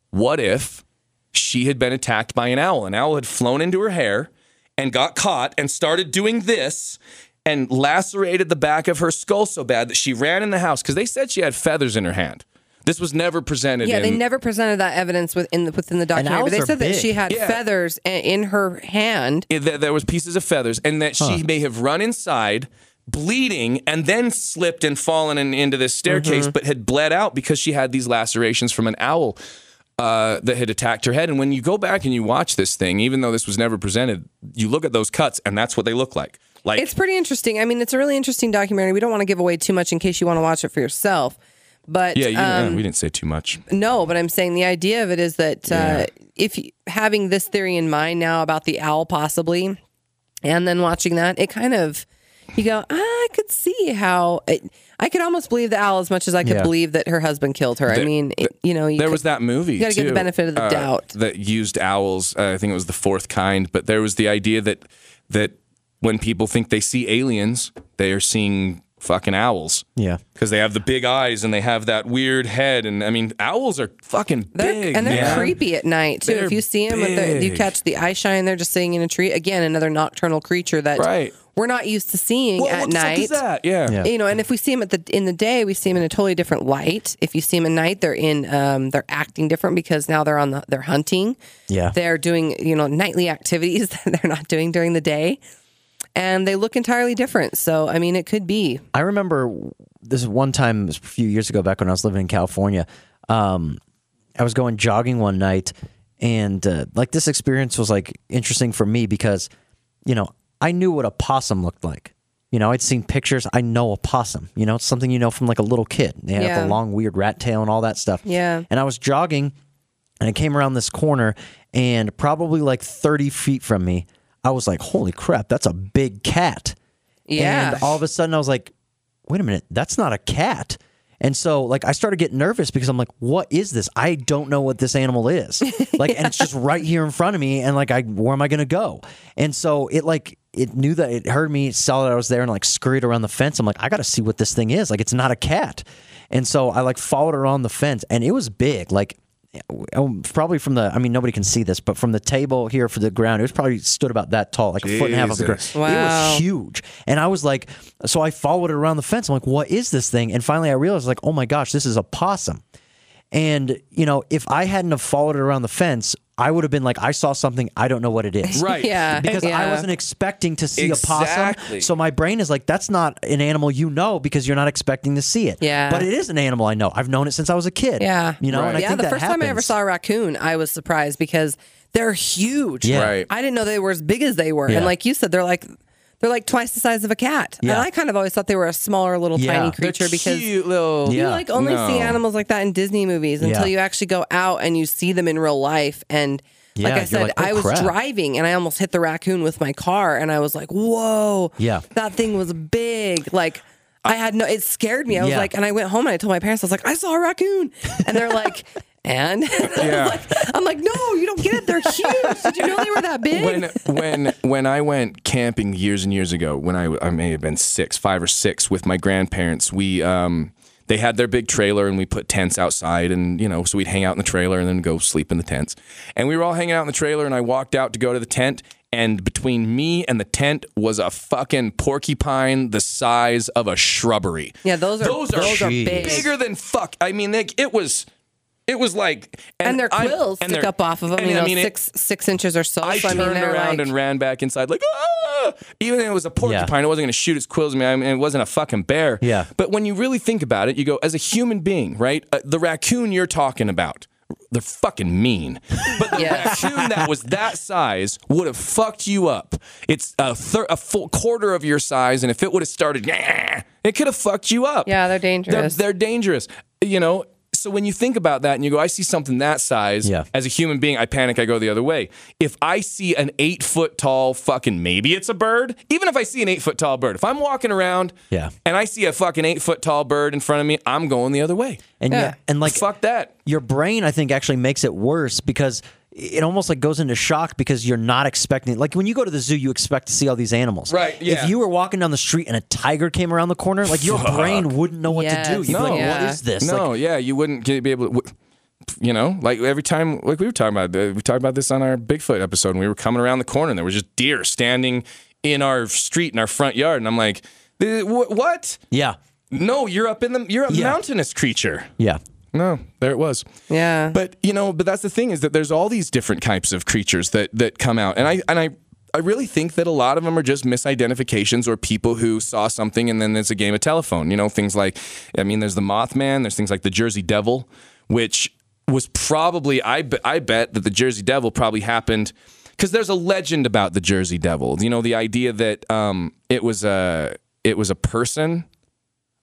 what if she had been attacked by an owl? An owl had flown into her hair and got caught and started doing this and lacerated the back of her skull so bad that she ran in the house because they said she had feathers in her hand. This was never presented. Yeah, in, they never presented that evidence within the, within the documentary. But they are said that she had Yeah. feathers in her hand. it- that there was pieces of feathers and that she may have run inside bleeding and then slipped and fallen in, into this staircase Mm-hmm. but had bled out because she had these lacerations from an owl uh, that had attacked her head and when you go back and you watch this thing even though this was never presented you look at those cuts and that's what they look like like It's pretty interesting. I mean, it's a really interesting documentary. We don't want to give away too much in case you want to watch it for yourself. But yeah, you, um, yeah, we didn't say too much no, but I'm saying the idea of it is that uh, if you, having this theory in mind now about the owl possibly, and then watching that, it kind of you go, ah, I could see how it, I could almost believe the owl as much as I could Yeah. believe that her husband killed her. I There- mean, it, you know, you there could- was that movie. you gotta give the too, benefit of the uh, doubt. that used owls. Uh, I think it was the fourth kind, but there was the idea that that when people think they see aliens, they are seeing fucking owls. Yeah. because they have the big eyes and they have that weird head. And I mean, owls are fucking They're, big, and they're man. creepy at night too. They're if you see them, you big. catch the eye shine. They're just sitting in a tree. Again, another nocturnal creature that Right. We're not used to seeing What, at what the fuck night. is that? Yeah. Yeah. You know, and if we see them at the in the day, we see them in a totally different light. If you see them at night, they're in um, they're acting different because now they're on the they're hunting. Yeah. they're doing you know nightly activities *laughs* that they're not doing during the day, and they look entirely different. So I mean, it could be. I remember this one time it a few years ago back when I was living in California. Um, I was going jogging one night, and uh, like this experience was like interesting for me because, you know, I knew what a possum looked like. You know, I'd seen pictures. I know a possum. You know, it's something you know from like a little kid. They have Yeah. the long, weird rat tail and all that stuff. Yeah. And I was jogging, and I came around this corner, and probably like thirty feet from me, I was like, "Holy crap, that's a big cat!" Yeah. And all of a sudden, I was like, wait a minute, that's not a cat. And so, like, I started getting nervous because I'm like, what is this? I don't know what this animal is. *laughs* Like, and it's just right here in front of me. And like, I, where am I going to go? And so it like, it knew that it heard me, saw that I was there and like scurried around the fence. I'm like, I got to see what this thing is. Like, it's not a cat. And so I like followed it around the fence and it was big. Like, um, probably from the, I mean, nobody can see this, but from the table here for the ground, it was probably stood about that tall, like a foot and a half off the ground. Jesus. It was huge. And I was like, so I followed it around the fence. I'm like, what is this thing? And finally I realized, like, oh my gosh, this is a possum. And, you know, if I hadn't have followed it around the fence, I would have been like, I saw something, I don't know what it is. *laughs* Right. Yeah. Because I wasn't expecting to see a possum. So my brain is like, that's not an animal you know because you're not expecting to see it. Yeah. But it is an animal I know. I've known it since I was a kid. Yeah. You know, and I yeah, think the that first time I ever saw a raccoon, I was surprised because they're huge. Yeah. Right. I didn't know they were as big as they were. Yeah. And like you said, they're like They're like twice the size of a cat. Yeah. And I kind of always thought they were a smaller little Yeah. tiny creature because little. you Yeah. like only No. see animals like that in Disney movies until you actually go out and you see them in real life. And like I said, like, oh, I was crap. driving and I almost hit the raccoon with my car, and I was like, "Whoa, Yeah. that thing was big!" Like. I had no, it scared me. I was Yeah. like, and I went home and I told my parents, I was like, I saw a raccoon. And they're like, and *laughs* Yeah. I'm like, no, you don't get it. They're huge. Did you know they were that big? when when when I went camping years and years ago, when I I may have been six, five or six, with my grandparents, we um they had their big trailer and we put tents outside and you know so we'd hang out in the trailer and then go sleep in the tents and we were all hanging out in the trailer and I walked out to go to the tent and between me and the tent was a fucking porcupine the size of a shrubbery. yeah, those are Those are those are Jeez. big. bigger than fuck. I mean, they, it was it was like and their I- quills and stick up off of them, and you I know, mean, it- six six inches or so. I so I mean, turned they're around like, and ran back inside, like, ah! Even if it was a porcupine, it wasn't going to shoot its quills at me. I mean, it wasn't a fucking bear. Yeah. But when you really think about it, you go, as a human being, right? Uh, the raccoon you're talking about, they're fucking mean. But the *laughs* Yes. raccoon that was that size would have fucked you up. It's a, thir- a full quarter of your size, and if it would have started, *laughs* it could have fucked you up. Yeah, they're They're, dangerous. they're dangerous. You know, so when you think about that and you go, I see something that size, Yeah. as a human being, I panic, I go the other way. If I see an eight foot tall fucking, maybe it's a bird, even if I see an eight foot tall bird, if I'm walking around Yeah. and I see a fucking eight foot tall bird in front of me, I'm going the other way. And yeah, Yeah. and like Fuck that. your brain I think actually makes it worse because it almost like goes into shock because you're not expecting like when you go to the zoo you expect to see all these animals. Right, yeah. If you were walking down the street and a tiger came around the corner, like your brain wouldn't know what to do. You'd be like, No. what is this? No, Like, yeah, you wouldn't get, be able to. w- You know, like every time, like we were talking about, uh, we talked about this on our Bigfoot episode, and we were coming around the corner, and there was just deer standing in our street in our front yard, and I'm like, "Uh, what? yeah. No, you're up in the, you're a Yeah. mountainous creature. Yeah. No, there it was. yeah. But you know, but that's the thing is that there's all these different types of creatures that that come out, and I and I. I really think that a lot of them are just misidentifications or people who saw something and then there's a game of telephone. You know, things like, I mean, there's the Mothman, there's things like the Jersey Devil, which was probably, I, be- I bet that the Jersey Devil probably happened because there's a legend about the Jersey Devil. You know, the idea that um, it was a it was a person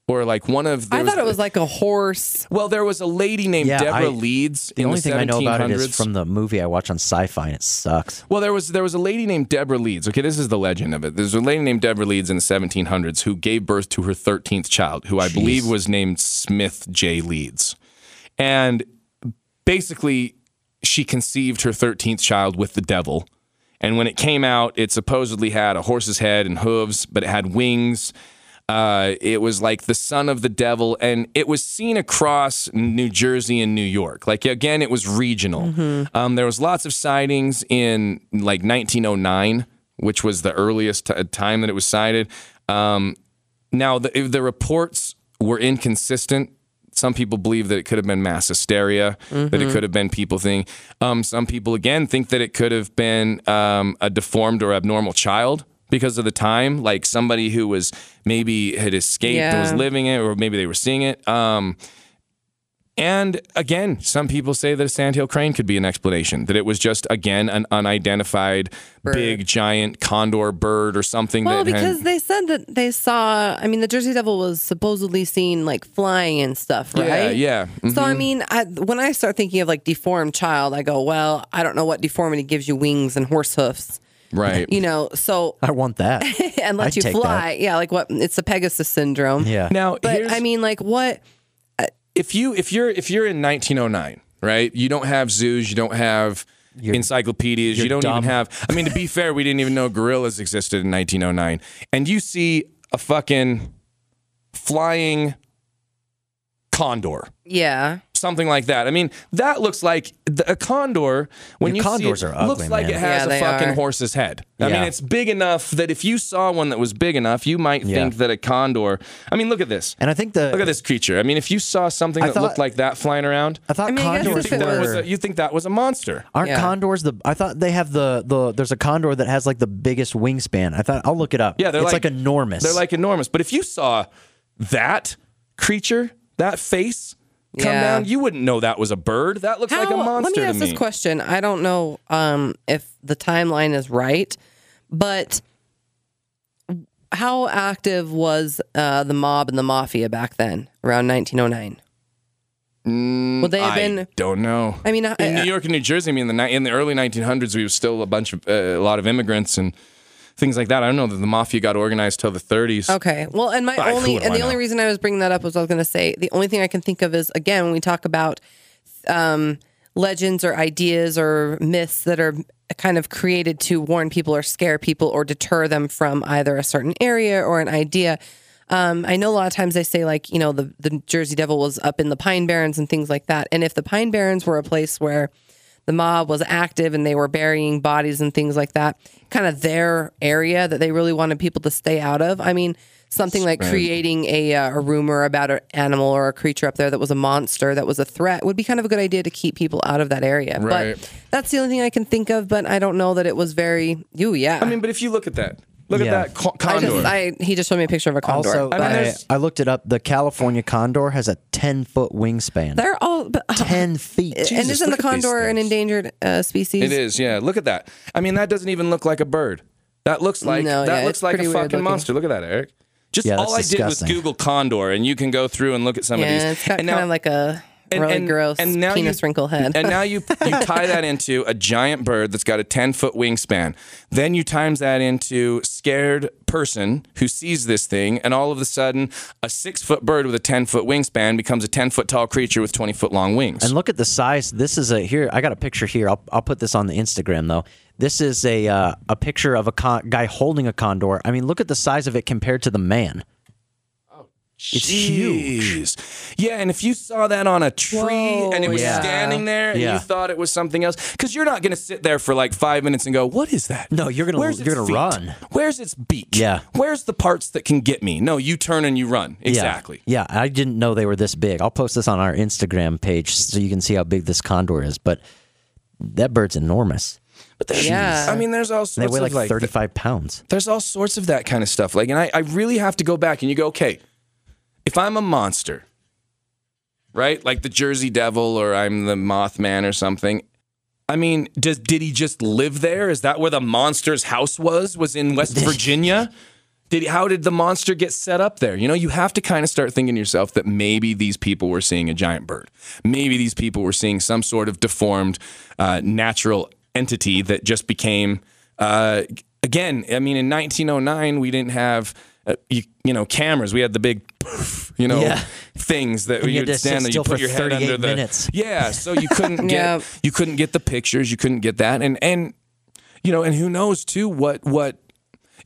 or like one of. there I thought it was like a horse. well, there was a lady named Yeah, Deborah I- Leeds The in only the thing I know about it is 1700s. from the movie I watch on sci-fi and it sucks. Well, there was there was a lady named Deborah Leeds. Okay, this is the legend of it. There's a lady named Deborah Leeds in the 1700s who gave birth to her 13th child, who I believe was named Smith J. Leeds, and basically she conceived her 13th child with the devil. And when it came out, it supposedly had a horse's head and hooves, but it had wings. Uh, it was like the son of the devil, and it was seen across New Jersey and New York. Like again, it was regional. Um, there was lots of sightings in like 1909, which was the earliest t- time that it was sighted. Um, now the, the reports were inconsistent. Some people believe that it could have been mass hysteria, that it could have been people thing. Um, some people again think that it could have been um, a deformed or abnormal child because of the time, like somebody who was maybe had escaped and was living it, or maybe they were seeing it. Um, and again, some people say that a sandhill crane could be an explanation. That it was just again an unidentified big giant condor bird or something. Well, that had- because they said that they saw. I mean, the Jersey Devil was supposedly seen like flying and stuff, right? Yeah, yeah. So I mean, I, when I start thinking of like deformed child, I go, well, I don't know what deformity gives you wings and horse hoofs, right. you know. So I want that. *laughs* and lets I'd you take fly, yeah, like what? It's the Pegasus syndrome. Yeah. Now, But I mean, like what? Uh, if you if you're if you're in 1909, right? You don't have zoos, you don't have encyclopedias, you you're don't dumb. even have. I mean, to be *laughs* fair, we didn't even know gorillas existed in 1909, and you see a fucking flying condor. Yeah, Something like that. I mean, that looks like the, a condor. When Your you condors see it, are ugly, looks like man. it has Yeah, a fucking are. horse's head. I mean, it's big enough that if you saw one that was big enough, you might Yeah. think that a condor. I mean, look at this. And I think the Look at this creature. I mean, if you saw something I that thought- looked like that flying around, I thought I mean, I you condors if think, it was were. a, you think that was a monster. Aren't Yeah. condors the? I thought they have the the. There's a condor that has like the biggest wingspan. I thought I'll look it up. Yeah, they're it's like, like, enormous. They're like enormous. But if you saw that creature, that face come Yeah. down, you wouldn't know that was a bird. That looks like a monster Let me ask me. this question. I don't know um, if the timeline is right, but how active was uh, the mob and the mafia back then, around 1909? Would they have I been? don't know. I mean, I- in New York and New Jersey, I mean, in the, in the early 1900s, we were still a bunch of uh, a lot of immigrants and things like that. I don't know that the mafia got organized till the 30s. Okay. Well, and my But only and the only reason I was bringing that up was I was going to say the only thing I can think of is again when we talk about um, legends or ideas or myths that are kind of created to warn people or scare people or deter them from either a certain area or an idea. Um, I know a lot of times they say like you know the the Jersey Devil was up in the Pine Barrens and things like that, and if the Pine Barrens were a place where the mob was active and they were burying bodies and things like that, kind of their area that they really wanted people to stay out of. I mean, something like creating a, uh, a rumor about an animal or a creature up there that was a monster, that was a threat, would be kind of a good idea to keep people out of that area. Right. But that's the only thing I can think of. But I don't know that it was very. Ooh, yeah. I mean, but if you look at that, look Yeah. at that co- I condor. just, I, he just showed me a picture of a condor. Also, I mean, I, I looked it up. The California condor has a 10 foot wingspan. they're all. But, 10 feet. and isn't the look at these condor an endangered uh, species? it is, yeah. Look at that. I mean, that doesn't even look like a bird. That looks like No, that yeah, looks like a fucking looking. monster. Look at that, Eric. Just Yeah, all I that's did was. Google condor, and you can go through and look at some of these. Yeah, it's got and kind now- of like a really gross penis wrinkle head. And now you you *laughs* tie that into a giant bird that's got a 10 foot wingspan. Then you times that into scared person who sees this thing, and all of a sudden, a six foot bird with a 10 foot wingspan becomes a 10 foot tall creature with 20 foot long wings. And look at the size. This is a here. I got a picture here. I'll, I'll put this on the Instagram though. This is a uh, a picture of a con- guy holding a condor. I mean, look at the size of it compared to the man. It's huge. Yeah, and if you saw that on a tree Whoa, and it was yeah. standing there and Yeah. you thought it was something else, because you're not going to sit there for like five minutes and go, "What is that?" No, you're gonna- Where's you're its gonna feet? run. Where's its beak? Yeah. Where's the parts that can get me? No, you turn and you run. Exactly. Yeah. yeah, I didn't know they were this big. I'll post this on our Instagram page so you can see how big this condor is. But that bird's enormous. But there's, Yeah. I mean, there's all And sorts they weigh like, of like 35 pounds. there's all sorts of that kind of stuff. Like, and I, I really have to go back and you go, okay, if I'm a monster, right? Like the Jersey Devil or I'm the Mothman or something. I mean, does did he just live there? Is that where the monster's house was? Was in West *laughs* Virginia? Did how did the monster get set up there? You know, you have to kind of start thinking to yourself that maybe these people were seeing a giant bird. Maybe these people were seeing some sort of deformed uh, natural entity that just became. Uh, again, I mean, in 1909, we didn't have. Uh, you, you know, cameras. We had the big, you know, Yeah. things that And you you had would to stand there. You still put for your head 38 under the. minutes. Yeah, so you couldn't *laughs* get Yeah. you couldn't get the pictures. You couldn't get that, and and you know, and who knows too what what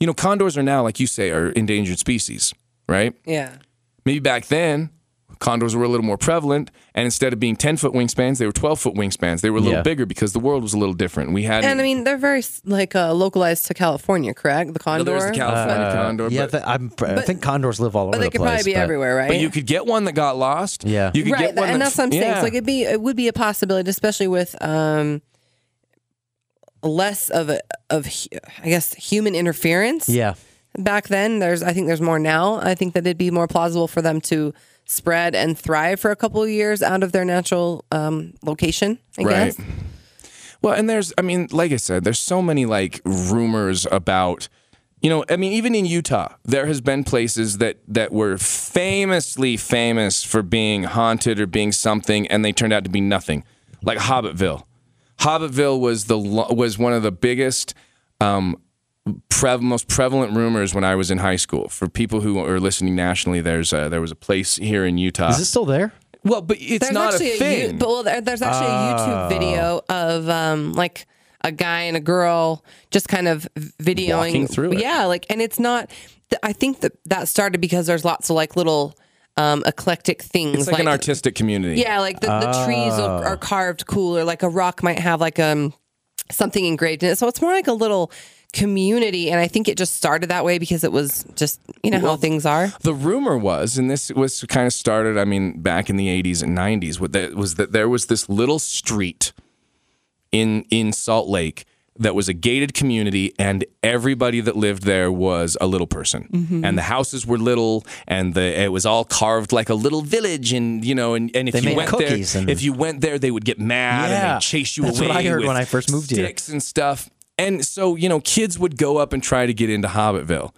you know, condors are now, like you say, are endangered species, right? yeah. Maybe back then, condors were a little more prevalent, and instead of being ten foot wingspans, they were twelve foot wingspans. They were a little Yeah. bigger because the world was a little different. We had And I mean, they're very like uh, localized to California, correct? The condor. there's the California condor, Uh, yeah, but, th- I'm, I think condors live all over but they the could place. probably be but- everywhere, right? but you could get one that got lost. Yeah. you could right, get one, and that- that's what I'm saying. yeah. It's like it'd be it would be a possibility, especially with um less of a of I guess human interference. Yeah. Back then, there's I think there's more now. I think that it'd be more plausible for them to spread and thrive for a couple of years out of their natural um, location. I Right. guess. Well, and there's, I mean, like I said, there's so many like rumors about, you know, I mean, even in Utah, there has been places that that were famously famous for being haunted or being something, and they turned out to be nothing, like Hobbitville. Hobbitville was the was one of the biggest, um, prev- most prevalent rumors when I was in high school. For people who are listening nationally, there's a, there was a place here in Utah. Is it still there? well, but it's There's not actually a thing. You- but well, there- there's actually a YouTube Oh. video of um like a guy and a girl just kind of videoing Walking through it. Yeah, like and it's not. I think that that started because there's lots of like little um eclectic things. it's like, an artistic community. Yeah, like the, the trees are, are carved cool, or like a rock might have like um something engraved in it. So it's more like a little community, and I think it just started that way because it was just you know how things are. The rumor was, and this was kind of started, I mean, back in the 80s and 90s, what that was that there was this little street in in Salt Lake that was a gated community and everybody that lived there was a little person Mm-hmm. and the houses were little and the it was all carved like a little village and you know and, and if They you went there and- if you went there they would get mad and Yeah, they'd chase you that's away what I heard with when I first moved here. sticks and stuff and so you know kids would go up and try to get into Hobbitville.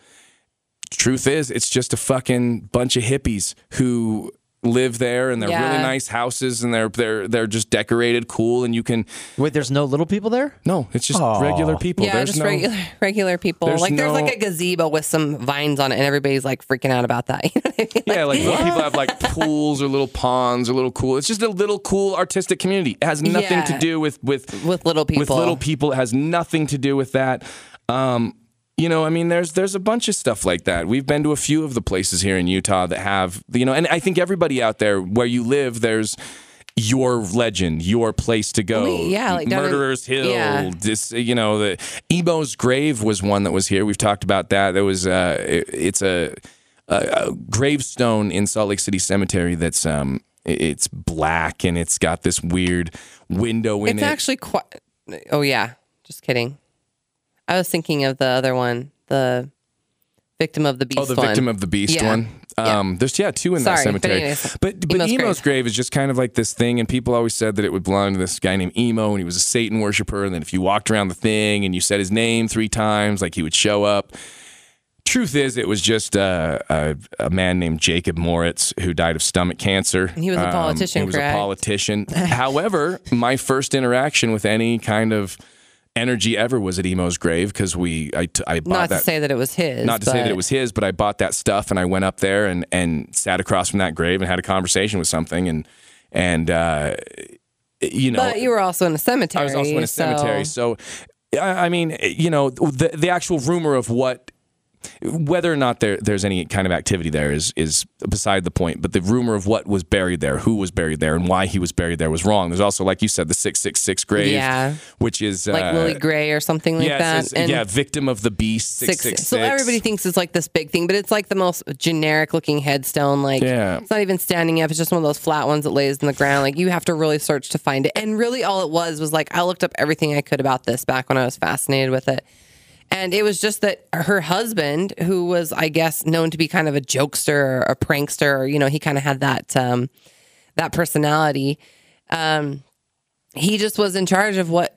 Truth is, it's just a fucking bunch of hippies who live there and they're Yeah. really nice houses and they're they're they're just decorated cool and you can Wait, there's no little people there? no it's just Aw. regular people yeah, there's just no regular regular people. there's like there's like a gazebo with some vines on it, and everybody's like freaking out about that. *laughs* You know what I mean? yeah like little people have like pools or little ponds or little cool it's just a little cool artistic community it has nothing to do with with With little people. with little people it has nothing to do with that um you know, I mean, there's there's a bunch of stuff like that. We've been to a few of the places here in Utah that have, you know, and I think everybody out there where you live, there's your legend, your place to go. We- yeah, like in- Murderer's Hill. yeah. This, you know, the Emo's grave was one that was here. We've talked about that. There was, uh, it- it's a, a, a gravestone in Salt Lake City Cemetery that's um, it- it's black and it's got this weird window in It's it. It's actually quite. Oh yeah, just kidding. I was thinking of the other one, the victim of the beast. Oh, the one. victim of the beast Yeah. one. Yeah. Um, there's yeah two in that Sorry, but cemetery. anyways, but but Emo's Emo's, grave. grave. is just kind of like this thing, and people always said that it would belong to this guy named Emo, and he was a Satan worshiper. And then if you walked around the thing and you said his name three times, like he would show up. Truth is, it was just uh, a, a man named Jacob Moritz who died of stomach cancer. He was a Um, politician, He was correct? a politician. *laughs* However, my first interaction with any kind of energy ever was at Emo's grave because we I bought Not that to say that it was his. not to say that it was his, but I bought that stuff and I went up there and and sat across from that grave and had a conversation with something and and uh, you know But you were also in a cemetery. I was also in a so- cemetery, so I, I mean you know the the actual rumor of what whether or not there there's any kind of activity there is is beside the point. But the rumor of what was buried there, who was buried there, and why he was buried there was wrong. There's also, like you said, the six six six grave, Yeah. which is like uh, Lilly Gray or something like yeah, that. says- yeah, victim of the beast six six six. So everybody thinks it's like this big thing, but it's like the most generic looking headstone. Like Yeah. it's not even standing up. It's just one of those flat ones that lays in the ground. Like you have to really search to find it. And really all it was was like I looked up everything I could about this back when I was fascinated with it. And it was just that her husband, who was, I guess, known to be kind of a jokester or a prankster, or, you know, he kind of had that um, that personality. Um, he just was in charge of what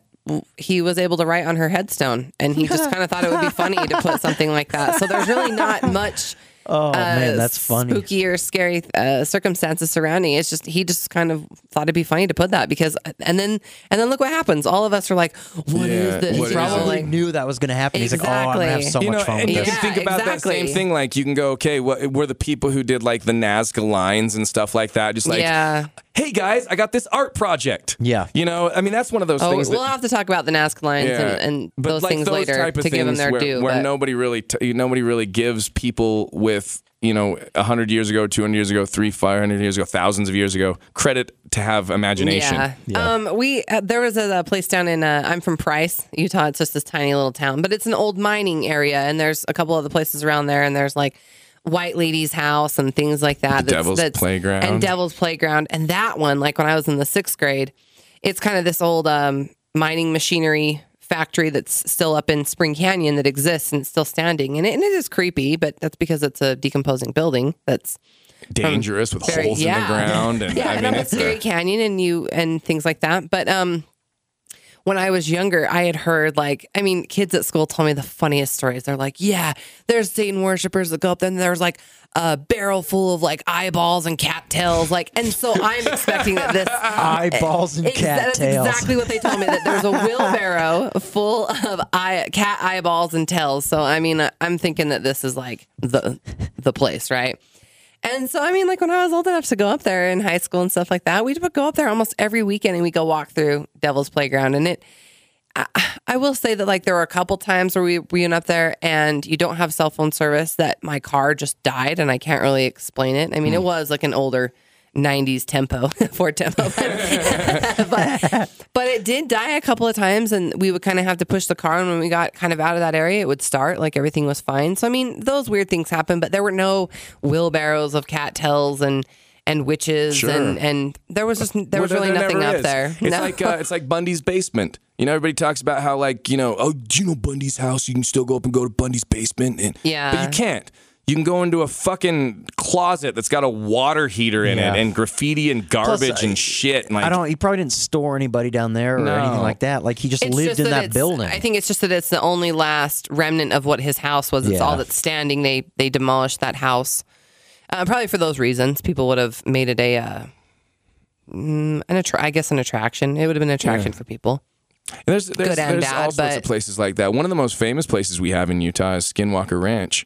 he was able to write on her headstone, and he just *laughs* kind of thought it would be funny to put something like that. So there's really not *laughs* much. Oh man, uh, that's funny. Spooky or scary uh, circumstances surrounding. it. It's just he just kind of thought it'd be funny to put that because, and then and then look what happens. All of us are like, "What is Yeah, this?" what is We're it? Probably like, knew that was going to happen. He's like, oh, I'm going to have so Exactly. you much know, fun and with you this. can think about that same thing. Like you can go, okay, what were the people who did like the Nazca lines and stuff like that? Just like, yeah. hey guys, I got this art project. Yeah. you know, I mean, that's one of those Oh, things. we'll that, have to talk about the Nazca lines yeah. and, and those like things those later type of to give them their where, due. where but- nobody really, t- nobody really gives people with you know, hundred years ago, two hundred years ago, three, five hundred years ago, thousands of years ago, credit to have imagination. Yeah. Um, we uh, there was a, a place down in uh, I'm from Price, Utah. It's just this tiny little town, but it's an old mining area, and there's a couple other places around there, and there's like White Lady's house and things like that. The Devil's Playground. and Devil's Playground, and that one, like when I was in the sixth grade, it's kind of this old um, mining machinery factory that's still up in Spring Canyon that exists and it's still standing, and it, and it is creepy, but that's because it's a decomposing building that's Dangerous with very- holes in the ground, and *laughs* yeah, I and mean, up it's a- Scary Canyon and you and things like that. But um, when I was younger, I had heard like, I mean, kids at school told me the funniest stories. They're like, yeah, there's Satan worshippers that go up there, and there's like a barrel full of like eyeballs and cattails, like, and so I'm expecting that this *laughs* Eyeballs and cattails. That's exactly what they told me. That there's a wheelbarrow full of eye, cat eyeballs and tails. So I mean, I'm thinking that this is like the the place, right? And so I mean, like when I was old enough to go up there in high school and stuff like that, we would go up there almost every weekend and we go walk through Devil's Playground. And it, I, I will say that like there were a couple times where we, we went up there and you don't have cell phone service that my car just died and I can't really explain it. I mean, it hmm. was like an older 90s tempo *laughs* Ford tempo *laughs* but, but it did die a couple of times and we would kind of have to push the car and when we got kind of out of that area it would start like everything was fine so i mean those weird things happen but there were no wheelbarrows of cattails and and witches Sure. and and there was just there Well, was really there nothing up is. there It's No. like uh, it's like Bundy's basement. You know, everybody talks about how like you know, oh, do you know Bundy's house? You can still go up and go to Bundy's basement, and Yeah. but you can't. You can go into a fucking closet that's got a water heater in Yeah. it and graffiti and garbage I- and shit. And like, I don't. He probably didn't store anybody down there or No. anything like that. Like he just It's lived just in that, it's- building. I think it's just that it's the only last remnant of what his house was. It's Yeah. all that's standing. They they demolished that house, uh, probably for those reasons. People would have made it a, uh, mm, an attra- I guess an attraction. It would have been an attraction for people. And There's there's, Good and there's bad, all sorts of places like that. One of the most famous places we have in Utah is Skinwalker Ranch.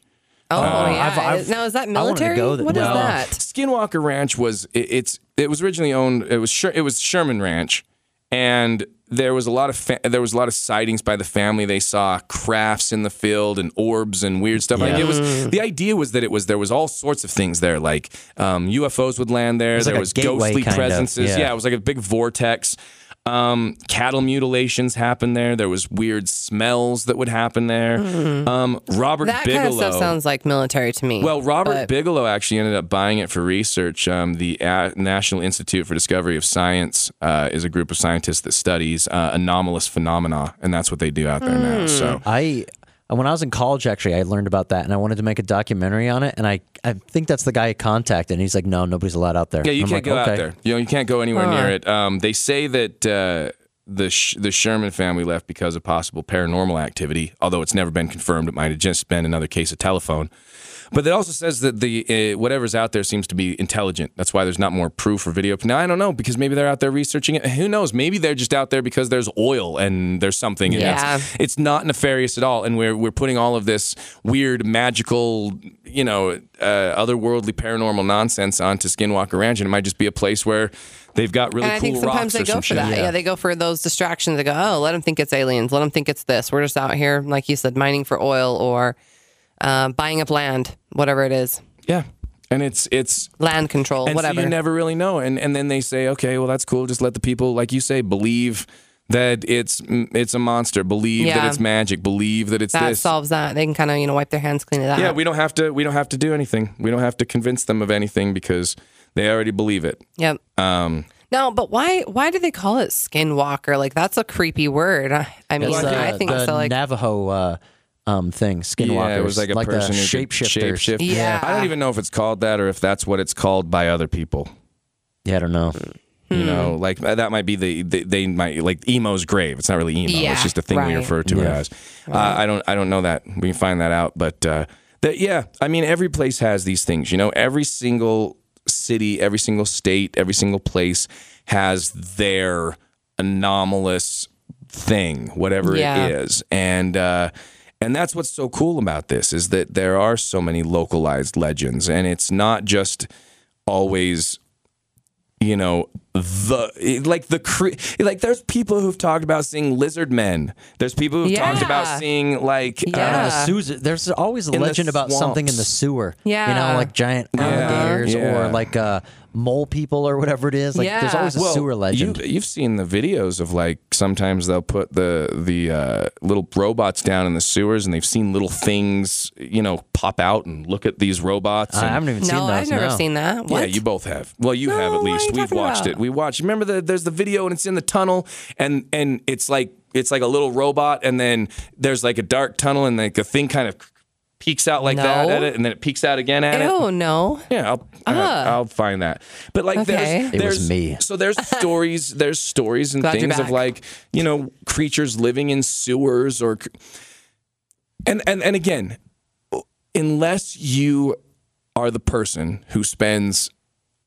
Oh yeah. I've- I've- now is that I wanted to military? go there. What is No. that? Skinwalker Ranch was it, it's it was originally owned it was it was Sherman Ranch, and there was a lot of fa- there was a lot of sightings by the family. They saw crafts in the field and orbs and weird stuff. Like it was the idea was that it was there was all sorts of things there, like um, UFOs would land there. was there like was ghostly presences. yeah. yeah, it was like a big vortex. Um, cattle mutilations happened there. There was weird smells that would happen there. Um, Robert. That Bigelow. kind of stuff sounds like military to me. Well, Robert but- Bigelow actually ended up buying it for research. Um, the A- National Institute for Discovery of Science uh, is a group of scientists that studies uh, anomalous phenomena, and that's what they do out there now. Hmm. So, I when I was in college, actually, I learned about that, and I wanted to make a documentary on it. And I, I think that's the guy I contacted, and he's like, "No, nobody's allowed out there." yeah, you can't like, go okay. out there. You know, you can't go anywhere Huh. near it. Um, they say that uh, the Sh- the Sherman family left because of possible paranormal activity, although it's never been confirmed. It might have just been another case of telephone. But it also says that the uh, whatever's out there seems to be intelligent. That's why there's not more proof or video. Now I don't know because maybe they're out there researching it. Who knows? Maybe they're just out there because there's oil and there's something. Yeah. it's, it's not nefarious at all. And we're we're putting all of this weird magical, you know, uh, otherworldly paranormal nonsense onto Skinwalker Ranch, and it might just be a place where they've got really and I cool think sometimes rocks they go some for shit. that. Yeah. they go for those distractions. They go, oh, let them think it's aliens. Let them think it's this. We're just out here, like you said, mining for oil or uh, buying up land, whatever it is, Yeah. And it's it's land control, and whatever. so you never really know. And and then they say, okay, well that's cool. Just let the people, like you say, believe that it's it's a monster. Believe that it's magic. Believe that it's that this. solves that. They can kind of you know wipe their hands clean of that. yeah, we don't have to we don't have to do anything. We don't have to convince them of anything because they already believe it. Yep. Um, No, but why? Why do they call it skinwalker? Like that's a creepy word. I I mean, It's the, I think the so. Like, Navajo uh, um, thing, skinwalkers. yeah, it was like a the person who could shapeshifters. shapeshift. Yeah. I don't even know if it's called that or if that's what it's called by other people. Yeah, I don't know. You know, Hmm. like uh, that might be the they, they might like emo's grave. It's not really emo. Yeah, it's just a thing we refer to it Yeah. as. Uh, I don't I don't know that. We can find that out. But uh, that yeah, I mean, every place has these things. You know, every single city, every single state, every single place has their anomalous thing, whatever Yeah. it is, and. uh and that's what's so cool about this is that there are so many localized legends, and it's not just always you know the like the cre- like there's people who've talked about seeing lizard men there's people who've talked about seeing like Yeah. uh, the sewers, there's always a legend about something in the sewer. Yeah. You know, like giant alligators Yeah. or like uh, mole people or whatever it is. Like there's always a sewer legend. You, you've seen the videos of like sometimes they'll put the the uh, little robots down in the sewers, and they've seen little things, you know, pop out and look at these robots. I haven't even seen that. no, those. I've never no. seen that. What? Yeah, you both have. Well, you have at least. We've watched about? it. We watched. Remember the there's the video and it's in the tunnel and and it's like it's like a little robot and then there's like a dark tunnel and like a thing kind of peeks out like that at it and then it peeks out again at it. Ew, no. Yeah, I'll uh. I'll find that. But like Okay. there's It was me. So there's *laughs* stories there's stories and Glad things of like, you know, creatures living in sewers or and and and again, unless you are the person who spends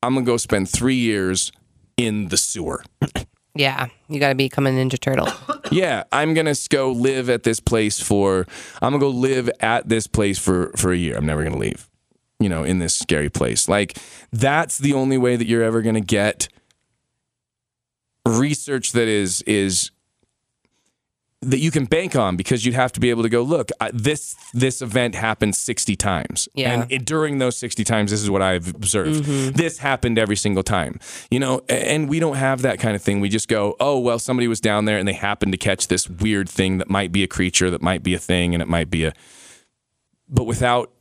I'm going to go spend 3 years in the sewer. Yeah, you got to become a Ninja Turtle. *coughs* Yeah, I'm gonna go live at this place for. I'm gonna go live at this place for for a year. I'm never gonna leave. You know, in this scary place. Like that's the only way that you're ever gonna get research that is is that you can bank on because you'd have to be able to go look I, this this event happened 60 times. Yeah. and it, during those 60 times this is what i've observed. Mm-hmm. This happened every single time. You know and we don't have that kind of thing. We just go oh well somebody was down there and they happened to catch this weird thing that might be a creature that might be a thing and it might be a but without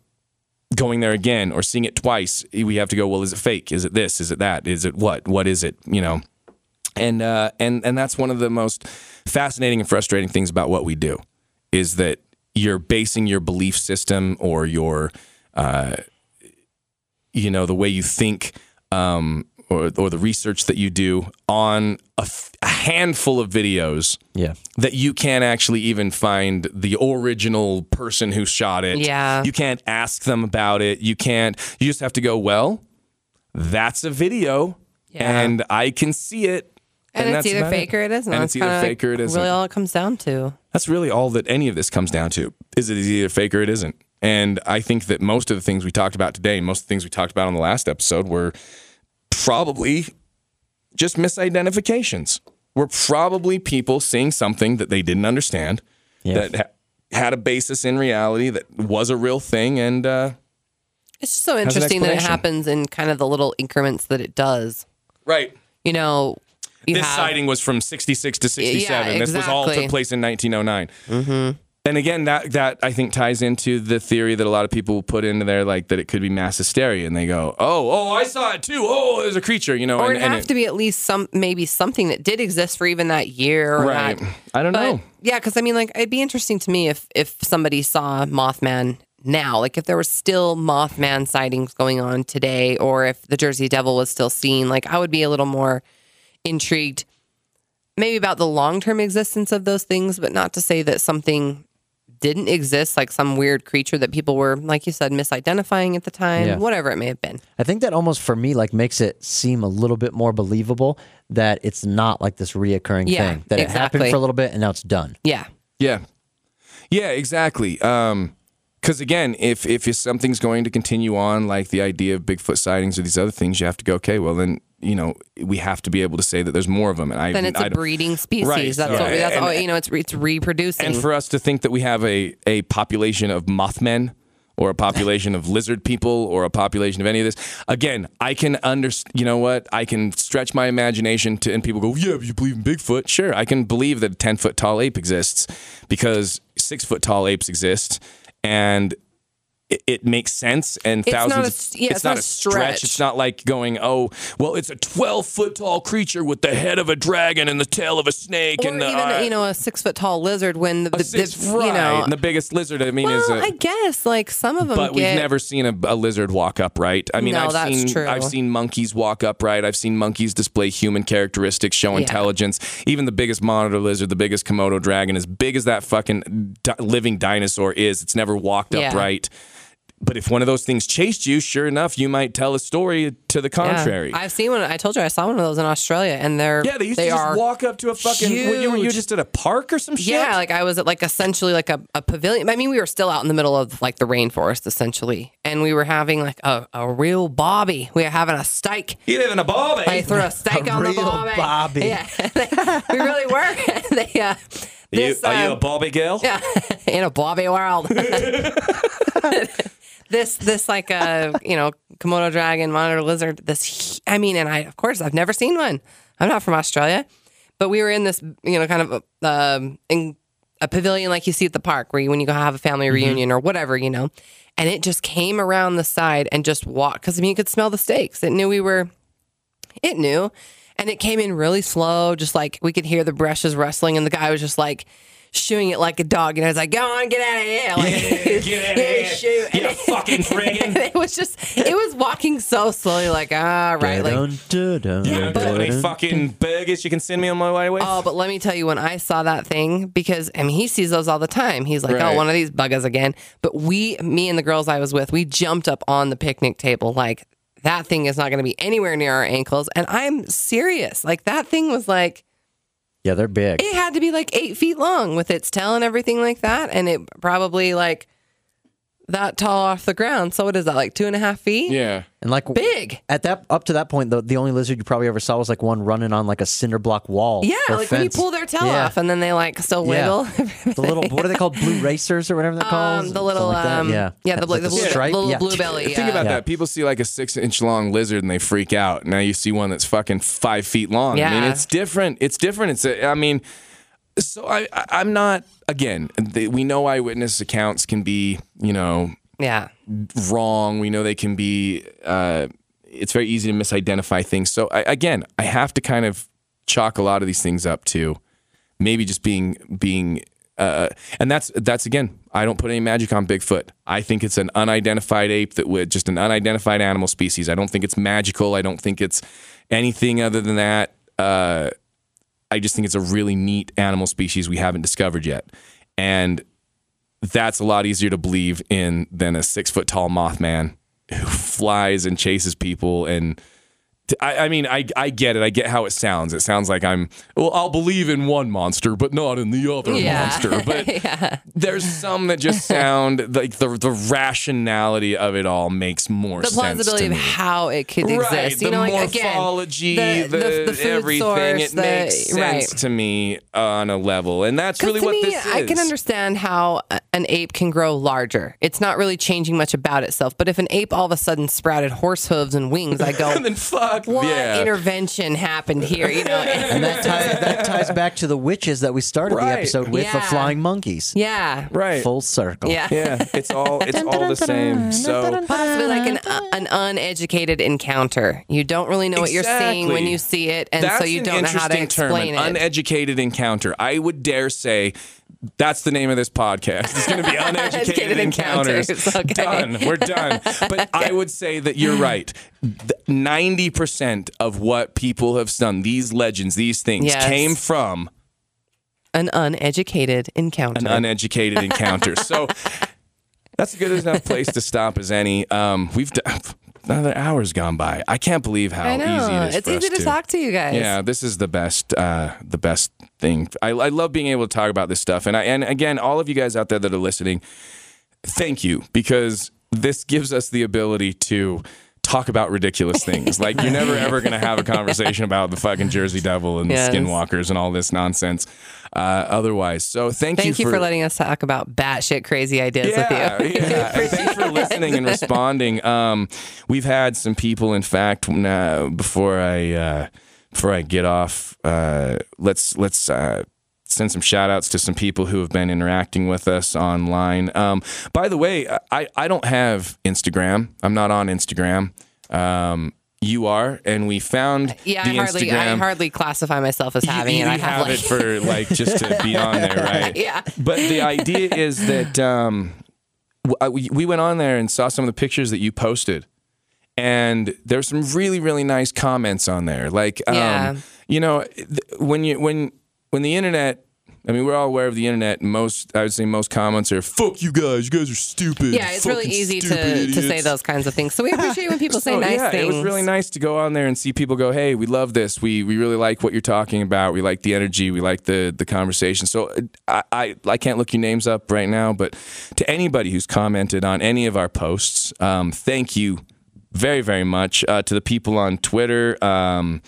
going there again or seeing it twice we have to go well is it fake? Is it this? Is it that? Is it what? What is it? You know and uh, and and that's one of the most fascinating and frustrating things about what we do is that you're basing your belief system or your uh, you know, the way you think, um, or or the research that you do on a, f- a handful of videos Yeah. that you can't actually even find the original person who shot it. Yeah. You can't ask them about it. You can't, you just have to go, well, that's a video Yeah. and I can see it. And, it's either about fake it. or it isn't. And it's either kinda fake or it isn't. Really, all it comes down to. That's really all that any of this comes down to. Is it is either fake or it isn't? And I think that most of the things we talked about today, most of the things we talked about on the last episode were probably just misidentifications. Were probably people seeing something that they didn't understand, Yeah. that ha- had a basis in reality, that was a real thing, and uh, It's just so interesting that it happens in kind of the little increments that it does. right. You know, you this have, sighting was from 66 to 67. This was all took place in 1909. Mm-hmm. And again, that that I think ties into the theory that a lot of people put into there, like that it could be mass hysteria, and they go, "Oh, oh, I saw it too. Oh, there's a creature," you know. or and, it'd and have it- to be at least some, maybe something that did exist for even that year. Or right. That. I don't But know. yeah, because I mean, like, it'd be interesting to me if if somebody saw Mothman now, like if there were still Mothman sightings going on today, or if the Jersey Devil was still seen, like I would be a little more intrigued, maybe about the long term existence of those things, but not to say that something didn't exist, like some weird creature that people were, like you said, misidentifying at the time, Yeah. whatever it may have been. I think that almost for me like makes it seem a little bit more believable that it's not like this reoccurring Yeah, thing. That it happened for a little bit and now it's done. Yeah. Yeah, yeah, exactly. Um, because again, if if something's going to continue on, like the idea of Bigfoot sightings or these other things, you have to go, okay, well then, you know, we have to be able to say that there's more of them. And I Then it's I a breeding species. Right, That's yeah. what we, that's And- all, you know, it's it's reproducing. And for us to think that we have a, a population of Mothmen or a population of lizard people or a population of any of this, again, I can understand, you know what? I can stretch my imagination to, and people go, yeah, you believe in Bigfoot. Sure, I can believe that a 10 foot tall ape exists because six foot tall apes exist. And it, it makes sense and It's not thousands a- yeah, it's not a stretch. It's not like going, oh, well, it's a 12 foot tall creature with the head of a dragon and the tail of a snake or and the even uh, you know a six foot tall lizard when the, the, six, the- right. you know and the biggest lizard. I mean, well is a. I guess like some of them but we've never seen a, a lizard walk upright. I mean, No, I've seen true. I've seen monkeys walk upright. I've seen monkeys display human characteristics, show Yeah. intelligence. Even the biggest monitor lizard, the biggest Komodo dragon, as big as that fucking di- living dinosaur is, it's never walked Yeah. upright. But if one of those things chased you, sure enough, you might tell a story to the Yeah. contrary. I've seen one. I told you I saw one of those in Australia, and they're yeah, they used they to just are walk up to a fucking. Were you, were you just at a park or some shit? yeah, like I was at like essentially like a, a pavilion. I mean, we were still out in the middle of like the rainforest essentially, and we were having like a, a real bobby. We were having a steak. you live in a bobby. I threw a *laughs* steak A on the real bobby. bobby. Yeah, *laughs* we really were. *laughs* they, uh, You, this, are you a um, Barbie girl? Yeah, in a Barbie world. This this like a you know Komodo dragon, monitor lizard. This I mean, and I of course I've never seen one. I'm not from Australia, but we were in this you know kind of a, um, in a pavilion like you see at the park where you, when you go have a family reunion or whatever you know, and it just came around the side and just walked because I mean you could smell the steaks. It knew we were. It knew. And it came in really slow, just like we could hear the brushes rustling, and the guy was just like shooing it like a dog. And I was like, go on, get out of here. Like, Get out of *laughs* here, shoot. you fucking friggin'. And *laughs* it was just, it was walking so slowly, like, ah, right. Like, Dun, dun, dun, You dun, got any fucking burgers you can send me on my way with? Oh, but let me tell you, when I saw that thing, because I mean, he sees those all the time. He's like, Right. oh, one of these buggers again. But we, me and the girls I was with, we jumped up on the picnic table. Like, that thing is not going to be anywhere near our ankles. And I'm serious. Like, that thing was like, Yeah, they're big. it had to be like eight feet long with its tail and everything like that. And it probably like that tall off the ground. So what is that, like two and a half feet? yeah. And like Big. at that up to that point, the, the only lizard you probably ever saw was like one running on like a cinder block wall. Yeah, or like when you pull their tail Yeah. off and then they like still Yeah. wiggle. The little what are they called? Blue racers or whatever they're called. Um, the little, like um, yeah, yeah, the, Like the, blue, stripe. little yeah. blue belly. Think about Yeah. that. People see like a six inch long lizard and they freak out. Now you see one that's fucking five feet long. Yeah. I mean, it's different. It's different. It's, a, I mean, so I, I I'm not, again, they, we know eyewitness accounts can be, you know, Yeah. wrong. We know they can be. Uh, it's very easy to misidentify things. So I, again, I have to kind of chalk a lot of these things up to maybe just being being uh, and that's that's again, I don't put any magic on Bigfoot. I think it's an unidentified ape that would just an unidentified animal species. I don't think it's magical. I don't think it's anything other than that. Uh, I just think it's a really neat animal species we haven't discovered yet, and that's a lot easier to believe in than a six foot tall Mothman who *laughs* flies and chases people and I, I, mean, I, I get it. I get how it sounds. It sounds like I'm, well, I'll believe in one monster, but not in the other yeah. monster. *laughs* But yeah. there's some that just sound like the, the rationality of it all makes more the sense. The plausibility of how it could right. exist. The you know, morphology, again, the, the, the, the everything. Source, it makes sense right. to me on a level. And that's really what me, this is. I can understand how an ape can grow larger. It's not really changing much about itself. But if an ape all of a sudden sprouted horse hooves and wings, I go, *laughs* and then fuck. What yeah. intervention happened here? You know, *laughs* and that *laughs* ties, that ties back to the witches that we started right. the episode with yeah. the flying monkeys. Yeah, right. Full circle. Yeah, yeah. It's all it's all the same. So possibly like an uh, an uneducated encounter. You don't really know what exactly. you're seeing when you see it, and That's so you don't know how to explain term, it. Uneducated encounter. I would dare say that's the name of this podcast. It's going to be *laughs* uneducated encounters. encounters. Okay. Done. We're done. But. *laughs* I would say that you're right. Ninety percent of what people have done, these legends, these things, yes. came from an uneducated encounter. An uneducated encounter. So *laughs* that's a good enough place to stop as any. Um, we've done another hour's gone by. I can't believe how easy it is. It's easy to, to, talk to you guys. Yeah, this is the best, uh, the best thing. I, I love being able to talk about this stuff, and I, and again, all of you guys out there that are listening, thank you because this gives us the ability to talk about ridiculous things. like you're never ever going to have a conversation about the fucking Jersey Devil and yes. the Skinwalkers and all this nonsense. Uh, otherwise, so thank, thank you, you for, for, letting us talk about batshit crazy ideas yeah, with you. yeah, *laughs* thanks for listening and responding. Um, we've had some people, in fact, uh, before I uh, before I get off, uh, let's let's uh, send some shout outs to some people who have been interacting with us online. Um, by the way, I, I don't have Instagram. I'm not on Instagram. Um, you are, and we found yeah. the I hardly, Instagram. I hardly classify myself as having you, it. I have, have, like... it for like just to be on there, *laughs* right? yeah. But the idea is that um, we, we went on there and saw some of the pictures that you posted, and there's some really really nice comments on there. Like, um, yeah. you know, when you when when the internet I mean, we're all aware of the internet. Most, I would say, most comments are "fuck you guys, you guys are stupid." Yeah, it's really easy to, to say those kinds of things. So we appreciate when people *laughs* say so, nice yeah, things. It was really nice to go on there and see people go, "Hey, we love this. We we really like what you're talking about. We like the energy. We like the the conversation." So I I, I can't look your names up right now, but to anybody who's commented on any of our posts, um, thank you very very much. Uh, to the people on Twitter. Um,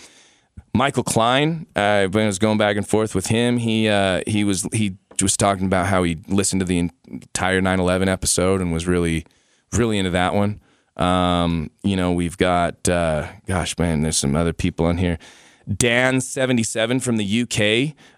Michael Klein, uh, I was going back and forth with him. He uh, he was he was talking about how he listened to the entire 9/11 episode and was really really into that one. Um, you know, we've got uh, gosh, man, there's some other people on here. Dan 77 from the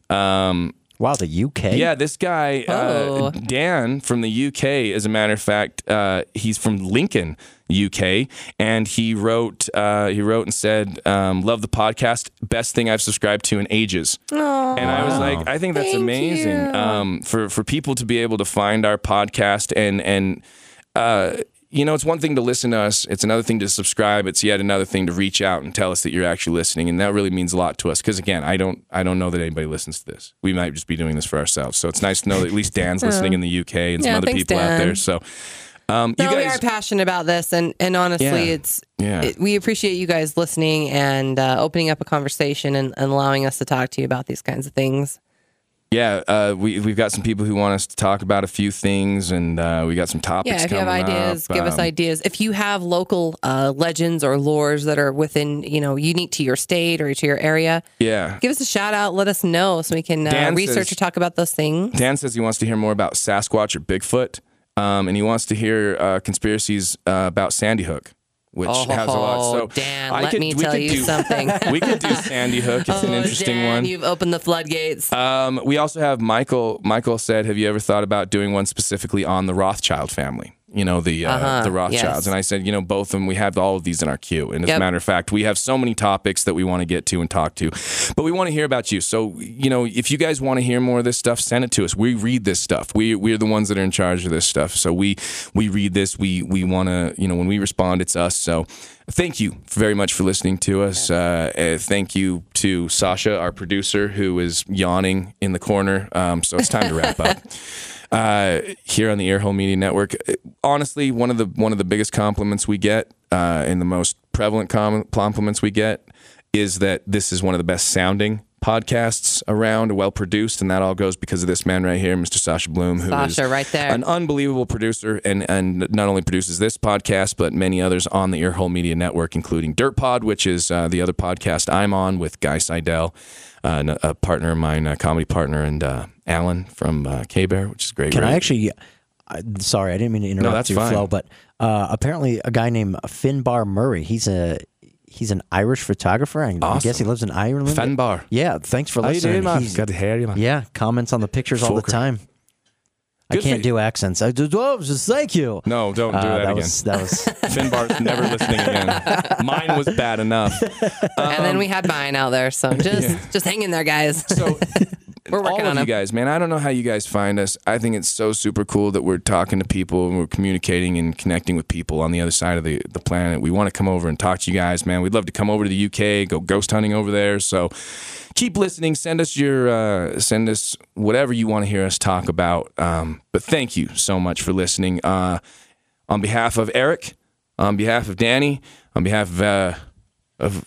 UK. Um, Wow, the UK. Yeah, this guy uh, Oh. Dan from the UK. As a matter of fact, uh, he's from Lincoln, UK, and he wrote uh, he wrote and said, um, "Love the podcast, best thing I've subscribed to in ages." And I was like, I think that's Thank amazing um, for for people to be able to find our podcast and and. Uh, you know, it's one thing to listen to us. It's another thing to subscribe. It's yet another thing to reach out and tell us that you're actually listening, and that really means a lot to us. Because again, I don't, I don't know that anybody listens to this. We might just be doing this for ourselves. So it's nice to know that at least Dan's *laughs* listening in the UK and some Yeah, other thanks, people out there. So, um, No, you we guys, are passionate about this, and and honestly, Yeah. it's Yeah. it, we appreciate you guys listening and uh, opening up a conversation and, and allowing us to talk to you about these kinds of things. yeah, uh, we we've got some people who want us to talk about a few things, and uh, we got some topics. Yeah, if you have ideas, up. give us Um, ideas. If you have local uh, legends or lores that are within, you know, unique to your state or to your area, Yeah, give us a shout out. Let us know so we can uh, research says- or talk about those things. Dan says he wants to hear more about Sasquatch or Bigfoot, um, and he wants to hear uh, conspiracies uh, about Sandy Hook, which Oh, has a lot. So Dan, I let could- me tell could you do- something. *laughs* we could do Sandy Hook. It's an *laughs* Oh, interesting Dan, one. You've opened the floodgates. Um, we also have Michael. Michael said, "Have you ever thought about doing one specifically on the Rothschild family?" You know, the uh, Uh-huh, the Rothschilds, yes. and I said, you know, both of them. We have all of these in our queue, and as a matter of fact, we have so many topics that we want to get to and talk to, but we want to hear about you. So, you know, if you guys want to hear more of this stuff, send it to us. We read this stuff. We we're the ones that are in charge of this stuff. So we we read this. We we want to, you know, when we respond, it's us. So. Thank you very much for listening to us. Uh, uh, thank you to Sasha, our producer, who is yawning in the corner. Um, so it's time to wrap up. *laughs* Uh, here on the Earhole Media Network, honestly, one of the one of the biggest compliments we get, uh, and the most prevalent com- compliments we get, is that this is one of the best sounding podcasts around, well produced, and that all goes because of this man right here, Mr. Sasha Bloom, who is Sasha, right there. an unbelievable producer and and not only produces this podcast but many others on the Earhole Media Network, including Dirt Pod, which is uh, the other podcast I'm on with Guy Seidel, uh, a, a partner of mine, a comedy partner, and uh, Alan from uh, K Bear, which is great. Can I actually? I- Sorry, I didn't mean to interrupt that's your fine. flow, but uh, apparently a guy named Finbar Murray. He's a he's an Irish photographer. I, I guess he lives in Ireland. Finbar. Yeah, thanks for listening. How you listening. doing, man? He's- Good to hear you, man. Yeah, comments on the pictures all the Fucker. time. I can't do accents. I do. Oh, just thank you. No, don't do Uh, that, again. Was, that was *laughs* Finbar's never listening again. Mine was bad enough. and then we had mine out there, so just *laughs* just hang in there, guys. So *laughs* We're working all on of you guys, man. I don't know how you guys find us. I think it's so super cool that we're talking to people and we're communicating and connecting with people on the other side of the, the planet. We want to come over and talk to you guys, man. We'd love to come over to the UK, go ghost hunting over there. So keep listening. Send us your uh, send us whatever you want to hear us talk about. Um, but thank you so much for listening. Uh, on behalf of Eric, on behalf of Danny, on behalf of uh, of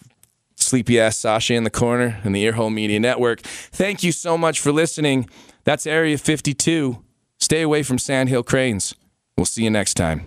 sleepy ass Sasha in the corner and the Earhole Media Network. Thank you so much for listening. That's Area 52. Stay away from Sandhill Cranes. We'll see you next time.